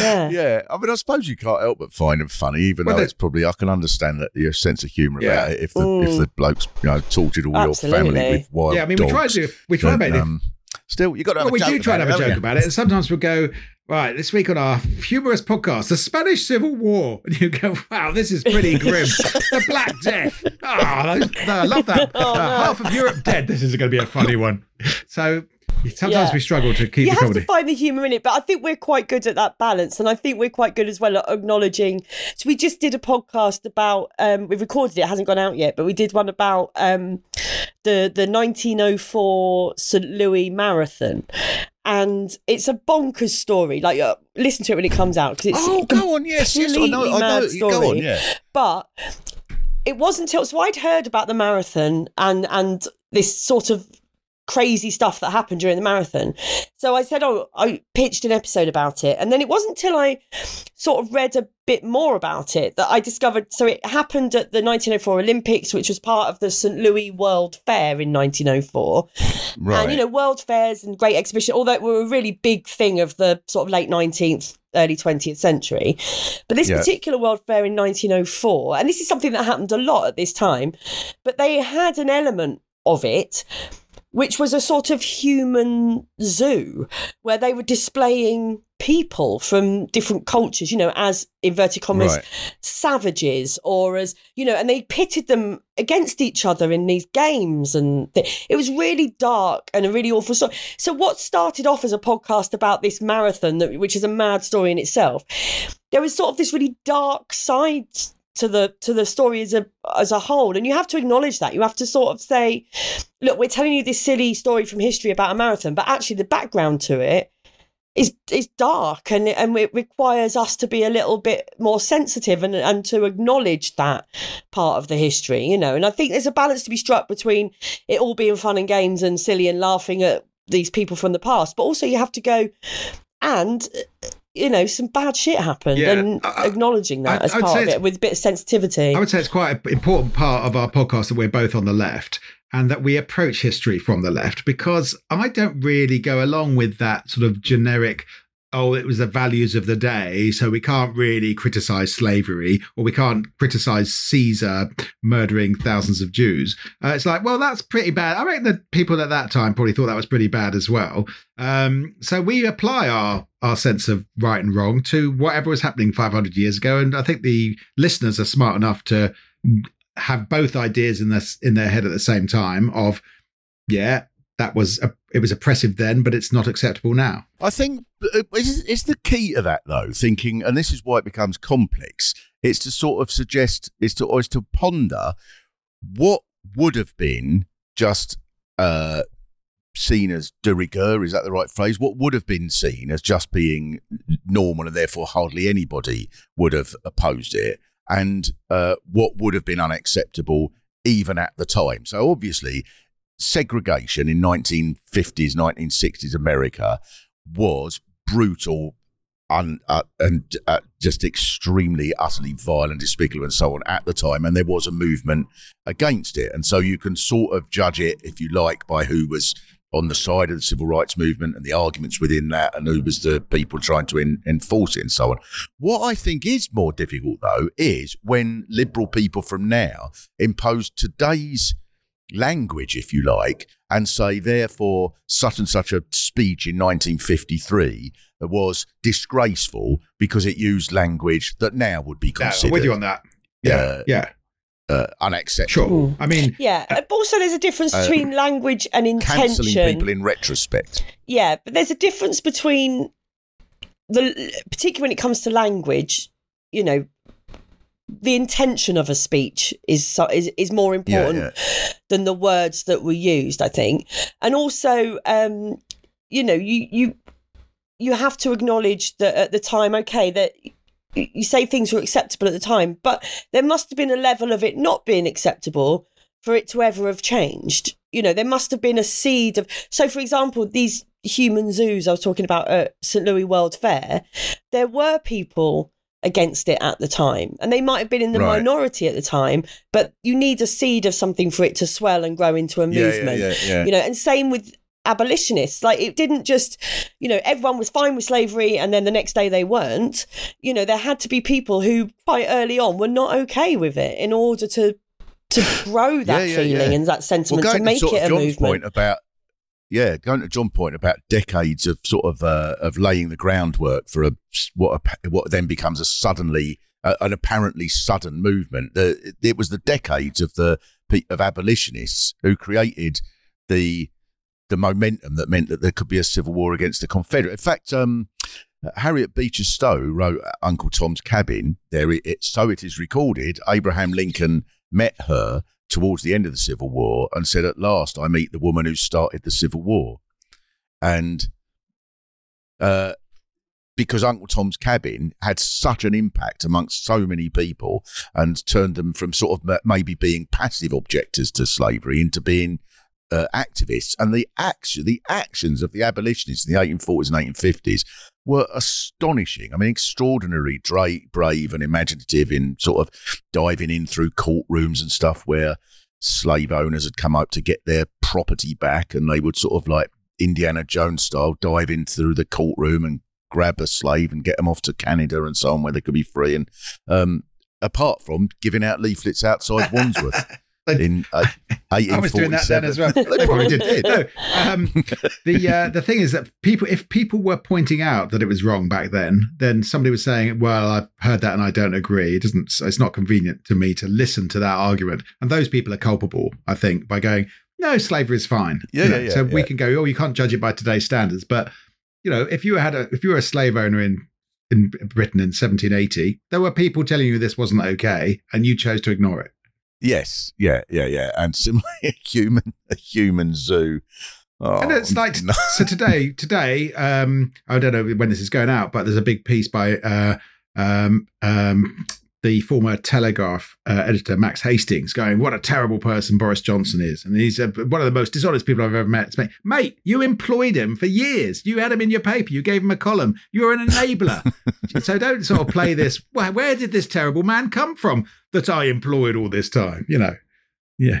Yeah. Yeah, I mean, I suppose you can't help but find them funny, even Well, though they- it's probably I can understand that your sense of humour Yeah. about it. If the Mm. if the blokes you know tortured all your family with wild Yeah, I mean, we try to we try and then, make it. Still, you got to have Well, a we joke do try and about have a joke about it, and sometimes we'll go right this week on our humorous podcast, the Spanish Civil War, and you go, "Wow, this is pretty grim." the Black Death. Oh, I love that. Oh, Uh. Half of Europe dead. This is going to be a funny one. So sometimes Yeah. we struggle to keep you have comedy. to find the humour in it, but I think we're quite good at that balance, and I think we're quite good as well at acknowledging. So we just did a podcast about. Um, we recorded it; it hasn't gone out yet, but we did one about um, the the 1904 St Louis Marathon, and it's a bonkers story. Like, uh, listen to it when it comes out because it's Oh, go on, yes, yes, I know, I know. you Go on, yeah. but it wasn't until so I'd heard about the marathon and and this sort of crazy stuff that happened during the marathon. So I said, oh, I pitched an episode about it, and then it wasn't until I sort of read a bit more about it that I discovered. So it happened at the 1904 Olympics, which was part of the St Louis World Fair in 1904. Right. And you know, world fairs and great exhibition, although it were a really big thing of the sort of late 19th, early 20th century. But this Yeah. particular world fair in 1904, and this is something that happened a lot at this time, but they had an element of it which was a sort of human zoo where they were displaying people from different cultures, you know, as inverted commas Right. savages or as, you know, and they pitted them against each other in these games. And th- it was really dark and a really awful story. So, what started off as a podcast about this marathon, that, which is a mad story in itself, there was sort of this really dark side to the to the story as a as a whole. And you have to acknowledge that. You have to sort of say look we're telling you this silly story from history about a marathon but actually the background to it is is dark and and it requires us to be a little bit more sensitive and and to acknowledge that part of the history you know. And i think there's a balance to be struck between it all being fun and games and silly and laughing at these people from the past but also you have to go and you know some bad shit happened Yeah, and I- acknowledging that I- as I'd part of it with a bit of sensitivity I would say it's quite an important part of our podcast that we're both on the left and that we approach history from the left because I don't really go along with that sort of generic. Oh, it was the values of the day, so we can't really criticize slavery, or we can't criticize Caesar murdering thousands of Jews. Uh, it's like, well, that's pretty bad. I reckon the people at that time probably thought that was pretty bad as well. Um, so we apply our our sense of right and wrong to whatever was happening 500 years ago, and I think the listeners are smart enough to have both ideas in this in their head at the same time. Of yeah, that was a, it was oppressive then, but it's not acceptable now. I think uh, it's, the key to that though. Thinking, and this is why it becomes complex. It's to sort of suggest, is to, is to ponder what would have been just uh, seen as de rigueur. Is that the right phrase? What would have been seen as just being normal, and therefore hardly anybody would have opposed it, and uh, what would have been unacceptable even at the time. So obviously, segregation in 1950s, 1960s America was brutal uh, and uh, just extremely, utterly violent, despicable, and so on at the time. And there was a movement against it. And so you can sort of judge it, if you like, by who was on the side of the civil rights movement and the arguments within that, and who was the people trying to en- enforce it and so on. What I think is more difficult, though, is when liberal people from now impose today's language, if you like, and say, therefore, such and such a speech in 1953 was disgraceful because it used language that now would be considered. Yeah, I'm with you on that. Yeah, Uh, yeah, uh, unacceptable. sure. I mean, yeah but also there's a difference uh, between language and Cancelling intention people in retrospect. Yeah, but there's a difference between the, particularly when it comes to language, you know, the intention of a speech is so, is is more important than the words that were used. I think, and also, um, you know, you you you have to acknowledge that at the time, okay, that y- you say things were acceptable at the time, but there must have been a level of it not being acceptable for it to ever have changed. You know, there must have been a seed of. So, for example, these human zoos I was talking about at St. Louis World Fair, there were people against it at the time, and they might have been in the Right. minority at the time, but you need a seed of something for it to swell and grow into a Yeah, yeah, movement. yeah, yeah. You know, and same with abolitionists. Like it didn't just, you know, everyone was fine with slavery and then the next day they weren't. You know, there had to be people who quite early on were not okay with it in order to to grow that Yeah, yeah, feeling yeah. and that sentiment well, to make sort it a John's movement. point about yeah, going to John's point about decades of sort of uh, of laying the groundwork for a what a, what then becomes a suddenly uh, an apparently sudden movement. The, it was the decades of the of abolitionists who created the the momentum that meant that there could be a civil war against the Confederate. In fact, um, Harriet Beecher Stowe wrote Uncle Tom's Cabin. There, it, it, so it is recorded. Abraham Lincoln met her towards the end of the Civil War and said, "At last, I meet the woman who started the Civil War," and uh, because Uncle Tom's Cabin had such an impact amongst so many people and turned them from sort of maybe being passive objectors to slavery into being uh, activists, and the action, the actions of the abolitionists in the 1840s and 1850s were astonishing. I mean, extraordinary, brave and imaginative in sort of diving in through courtrooms and stuff where slave owners had come up to get their property back, and they would sort of like Indiana Jones style dive in through the courtroom and grab a slave and get them off to Canada and so on, where they could be free. And um, apart from giving out leaflets outside Wandsworth in uh, I was doing that then as well. They probably did. No, um, the uh, the thing is that people, if people were pointing out that it was wrong back then, then somebody was saying, "Well, I've heard that and I don't agree." It doesn't. It's not convenient to me to listen to that argument, and those people are culpable. I think by going, "No, slavery is fine." Yeah, You know, yeah, yeah, So we can go, "Oh, you can't judge it by today's standards," but you know, if you had a if you were a slave owner in in Britain in 1780, there were people telling you this wasn't okay, and you chose to ignore it. Yes, yeah, yeah, yeah. And similarly, a human, a human zoo. Oh, and it's like no. so today. Today, um, I don't know when this is going out, but there's a big piece by uh, um, um, the former Telegraph uh, editor Max Hastings, going, "What a terrible person Boris Johnson is," and he's uh, one of the most dishonest people I've ever met. It's me, mate. You employed him for years. You had him in your paper. You gave him a column. You're an enabler. so don't sort of play this. Where, where did this terrible man come from that I employed all this time? You know, yeah.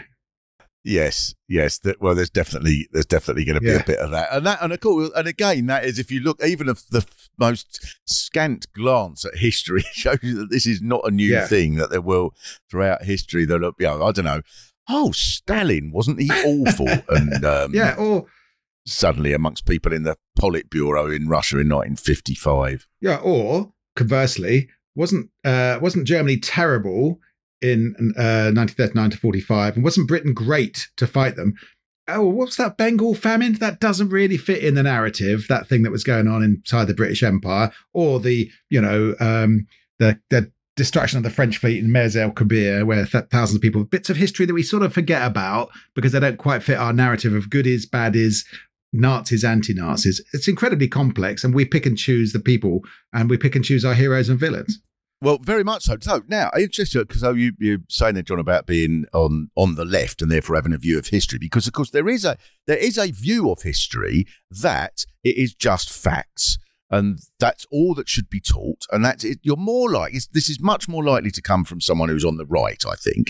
Yes, yes. That, well, there's definitely there's definitely going to be Yeah. a bit of that, and that, and of course, and again, that is if you look even if the f- most scant glance at history shows you that this is not a new Yeah. thing that there will throughout history. That you know, I don't know. Oh, Stalin wasn't he awful? and um, Yeah, or suddenly amongst people in the Politburo in Russia in 1955. Yeah, or conversely, wasn't uh, wasn't Germany terrible in uh, 1939 to 45, and wasn't Britain great to fight them? Oh, what's that Bengal famine? That doesn't really fit in the narrative. That thing that was going on inside the British Empire, or the you know um, the the destruction of the French fleet in Mers el Kabir, where th- thousands of people, bits of history that we sort of forget about because they don't quite fit our narrative of goodies, baddies, Nazis, anti Nazis. It's incredibly complex, and we pick and choose the people, and we pick and choose our heroes and villains. Well, very much so. So now, interested because uh, oh, you you're saying there, John, about being on on the left and therefore having a view of history, because of course there is a there is a view of history that it is just facts. And that's all that should be taught. And that's it. You're more like this is much more likely to come from someone who's on the right. I think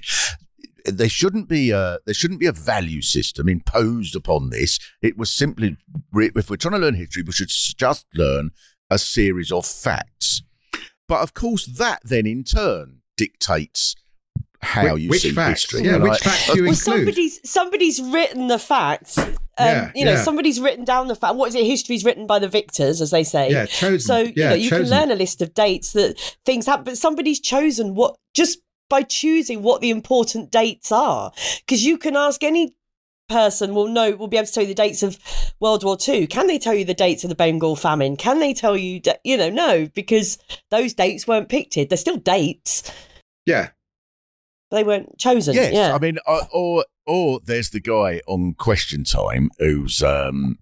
there shouldn't be a there shouldn't be a value system imposed upon this. It was simply if we're trying to learn history, we should just learn a series of facts. But of course, that then in turn dictates how Which- you which see facts? history. Yeah, And which facts do you well, include? somebody's somebody's written the facts. Um, Yeah, you know, yeah. somebody's written down the fact. What is it? History's written by the victors, as they say. Yeah, chosen. So you Yeah, know, you chosen. can learn a list of dates that things happen, but somebody's chosen what just by choosing what the important dates are. Because you can ask any person will know will be able to tell you the dates of World War Two. Can they tell you the dates of the Bengal famine? Can they tell you da- you know, no, because those dates weren't picked. They're still dates. Yeah, but They weren't chosen. Yes, yeah. I mean, or or there's the guy on Question Time who's um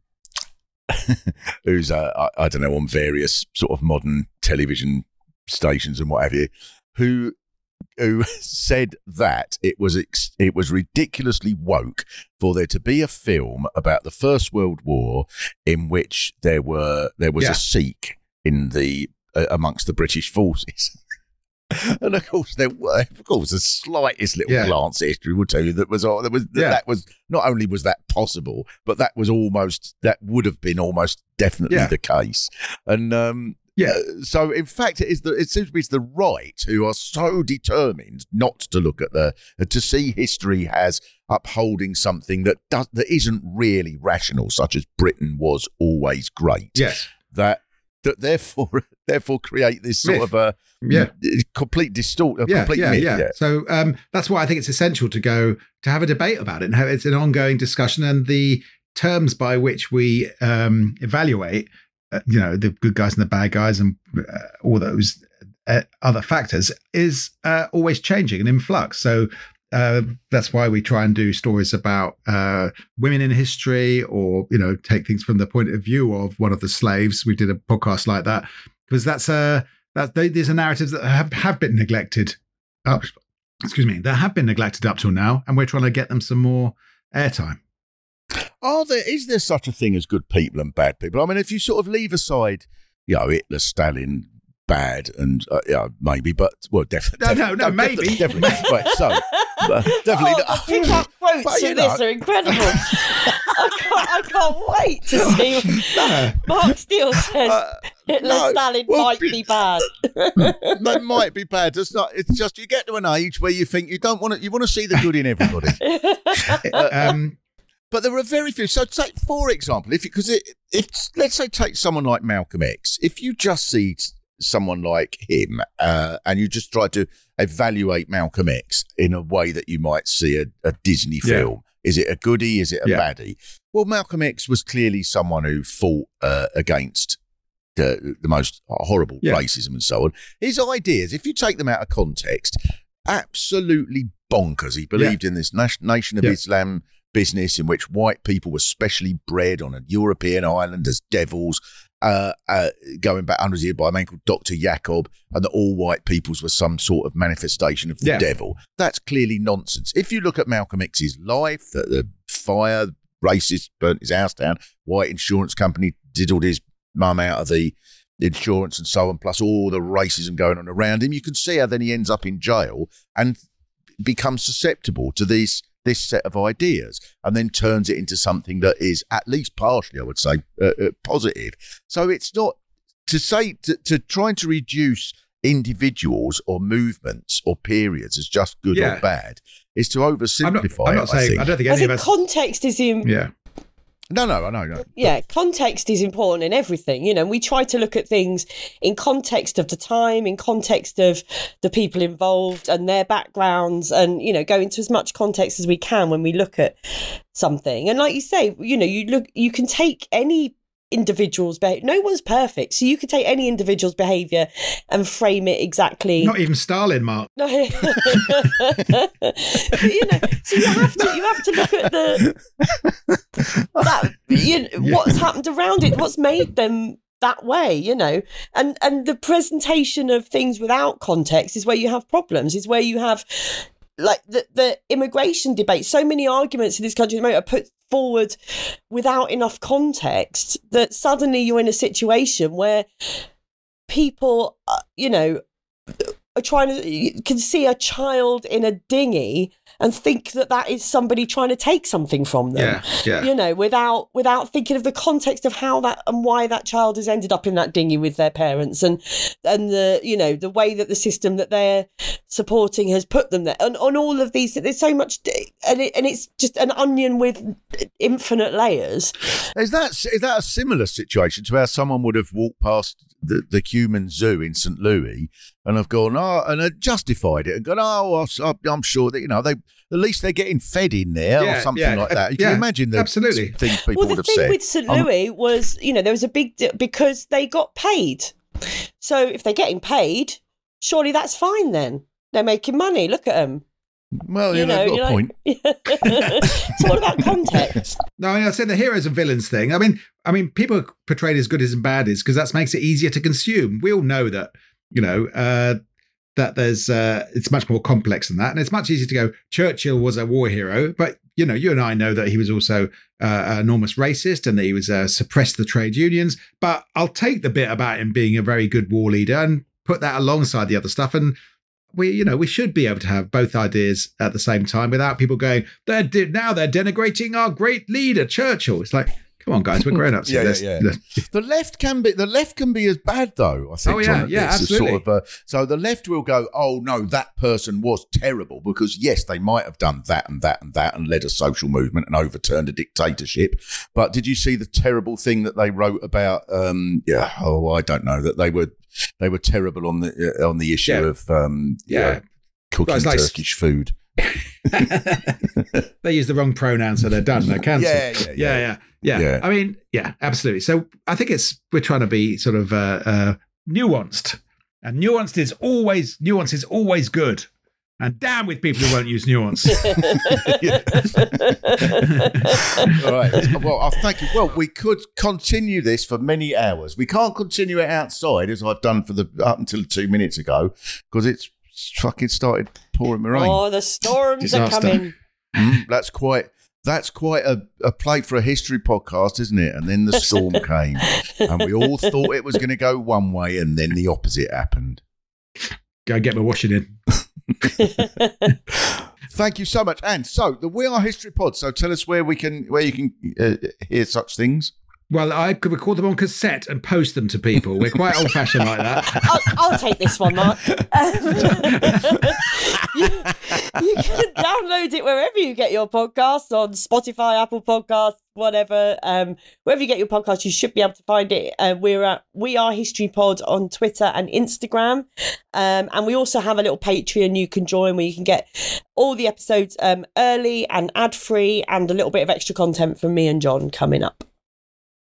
who's uh, I, I don't know on various sort of modern television stations and what have you, who who said that it was ex- it was ridiculously woke for there to be a film about the First World War in which there were there was Yeah. a Sikh in the uh, amongst the British forces. And of course, there were, of course, the slightest little Yeah. glance at history will tell you that was all that was that, Yeah. that was not only was that possible, but that was almost that would have been almost definitely Yeah. the case. And um, Yeah. uh, so in fact, it is the it seems to be the right who are so determined not to look at the to see history as upholding something that does that isn't really rational, such as Britain was always great. yes, That that therefore therefore create this sort Myth. of a Yeah. complete distort, a yeah, complete yeah, myth. yeah. So um, that's why I think it's essential to go to have a debate about it and have it's an ongoing discussion and the terms by which we um, evaluate, uh, you know, the good guys and the bad guys and uh, all those uh, other factors is uh, always changing and in flux. So. Uh, that's why we try and do stories about women in history, or you know, take things from the point of view of one of the slaves. We did a podcast like that because that's a that these are narratives that have, have been neglected up excuse me that have been neglected up till now and we're trying to get them some more airtime Are there is there such a thing as good people and bad people? I mean, if you sort of leave aside, you know, Hitler, Stalin, bad, and uh, yeah, maybe, but well, definitely, No, no, no, maybe. definitely, definitely. right, so but definitely. Oh, not. the pick-up quotes But, you of this know. are incredible. I can't, I can't wait to see. No. Mark Steel says Uh, Hitler no. Stalin Well, might be bad. that might be bad. It's not. It's just you get to an age where you think you don't want to. You want to see the good in everybody. um But there are very few. So take, for example, if because it, if let's say take someone like Malcolm X, if you just see someone like him uh, and you just try to evaluate Malcolm X in a way that you might see a, a Disney Yeah. film, is it a goodie? Is it a Yeah. baddie? Well, Malcolm X was clearly someone who fought uh, against the, the most horrible Yeah. racism and so on. His ideas, if you take them out of context, absolutely bonkers. He believed in this nation, nation of Yeah. Islam business in which white people were specially bred on a European island as devils, uh, uh, going back hundreds of years by a man called Dr. Jacob, and that all white peoples were some sort of manifestation of the Yeah. devil. That's clearly nonsense. If you look at Malcolm X's life, that the fire, racist burnt his house down, white insurance company diddled his mum out of the insurance and so on, plus all the racism going on around him, you can see how then he ends up in jail and becomes susceptible to these this set of ideas and then turns it into something that is at least partially, I would say, uh, uh, positive. So it's not to say to, to trying to reduce individuals or movements or periods as just good Yeah. or bad is to I'm not, oversimplify I'm it. not I saying, think. I don't think I any of us. context is in, Yeah. No, no, I know, no. yeah, context is important in everything. You know, we try to look at things in context of the time, in context of the people involved and their backgrounds, and you know, go into as much context as we can when we look at something. And like you say, you know, you look, you can take any individual's behavior. No one's perfect, so you can take any individual's behavior and frame it exactly. Not even Stalin, Mark. No, you know, so you have to you have to look at the that you know, what's happened around it, what's made them that way, you know, and and the presentation of things without context is where you have problems. Is where you have like the the immigration debate. So many arguments in this country at the moment are put forward without enough context that suddenly you're in a situation where people, uh, you know, are trying to can see a child in a dinghy and think that that is somebody trying to take something from them. Yeah, yeah. you know without without thinking of the context of how that and why that child has ended up in that dinghy with their parents and and the you know the way that the system that they're supporting has put them there. And on all of these there's so much and, it, and it's just an onion with infinite layers. Is that is that a similar situation to how someone would have walked past the, the human zoo in St. Louis and I've gone, oh, and had justified it and gone, oh, I'm- I'm sure that you know they at least they're getting fed in there or something yeah, like that. You can imagine the absolutely. things people well would the have thing with st Um, louis was you know there was a big deal because they got paid so if they're getting paid surely that's fine then they're making money look at them well, you you know, know, they've got a you're point. it's all about context No, I mean, I say the heroes and villains thing. I mean, I mean, people are portrayed as good as and bad is because that makes it easier to consume. We all know that, you know, uh, that there's uh, it's much more complex than that, and it's much easier to go. Churchill was a war hero, but you know, you and I know that he was also uh, an enormous racist and that he was uh, suppressed the trade unions. But I'll take the bit about him being a very good war leader and put that alongside the other stuff and we you know we should be able to have both ideas at the same time without people going they're de- now they're denigrating our great leader Churchill. It's like, come on, guys, we're grown ups. Yeah, yeah, yeah. The left can be the left can be as bad though. I think. Oh, yeah, yeah, this. Absolutely. Sort of, uh, so the left will go, oh no, that person was terrible because yes, they might have done that and that and that and led a social movement and overturned a dictatorship. But did you see the terrible thing that they wrote about? Um, yeah, oh, I don't know that they were they were terrible on the uh, on the issue Yeah. of um, Yeah. yeah, cooking like- Turkish food. they use the wrong pronoun, so they're done. They're cancelled. Yeah, yeah, yeah, yeah. yeah, yeah. Yeah. I mean, yeah, absolutely. So I think it's we're trying to be sort of uh, uh, nuanced, and nuanced is always nuance is always good. And damn with people who won't use nuance. All right. Well, I thank you. Well, we could continue this for many hours. We can't continue it outside as I've done for the up until two minutes ago because it's fucking started pouring rain. oh the storms Disaster. are coming Mm, that's quite. That's quite a, a play for a history podcast, isn't it? And then the storm came, and we all thought it was going to go one way, and then the opposite happened. Go get my washing in. Thank you so much. And so the We Are History Pod. So tell us where we can, where you can uh, hear such things. Well, I could record them on cassette and post them to people. We're quite old fashioned like that. I'll, I'll take this one, Mark. Um, you, you can download it wherever you get your podcasts on Spotify, Apple Podcasts, whatever. Um, wherever you get your podcast, you should be able to find it. Uh, we're at We Are History Pod on Twitter and Instagram, um, and we also have a little Patreon you can join where you can get all the episodes um, early and ad free, and a little bit of extra content from me and John coming up.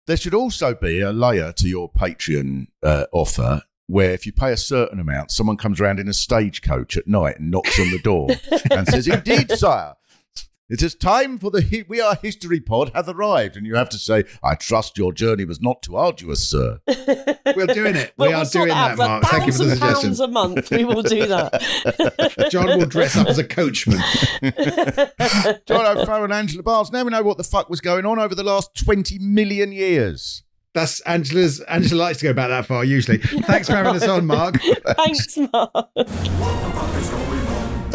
There should also be a layer to your Patreon uh, offer where if you pay a certain amount, someone comes around in a stagecoach at night and knocks on the door and says, Indeed, sire, It is time for the Hi- We Are History Pod hath arrived, and you have to say, I trust your journey was not too arduous, sir. We're doing it. We are doing out that, Mark. Thank you for the thousand pounds a month. We will do that. John will dress up as a coachman. John O'Farrell and Angela Barnes. Now we know what the fuck was going on over the last 20 million years. That's Angela's. Angela likes to go back that far usually. Thanks for having us on, Mark. Thanks, Mark.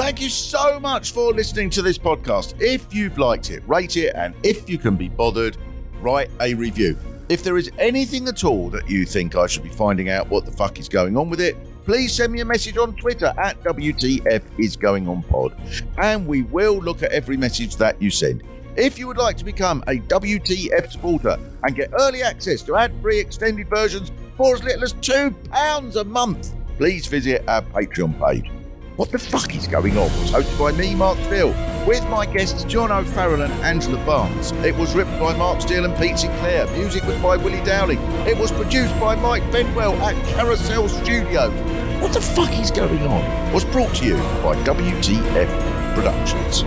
Thank you so much for listening to this podcast. If you've liked it, rate it, and if you can be bothered, write a review. If there is anything at all that you think I should be finding out what the fuck is going on with it, please send me a message on Twitter at WTF is going on pod, and we will look at every message that you send. If you would like to become a WTF supporter and get early access to ad-free extended versions for as little as £2 a month, please visit our Patreon page. What the fuck is going on? was hosted by me, Mark Steel, with my guests John O'Farrell and Angela Barnes. It was written by Mark Steel and Pete Sinclair. Music was by Willie Dowling. It was produced by Mike Benwell at Carousel Studios. What the fuck is going on? Was brought to you by WTF Productions.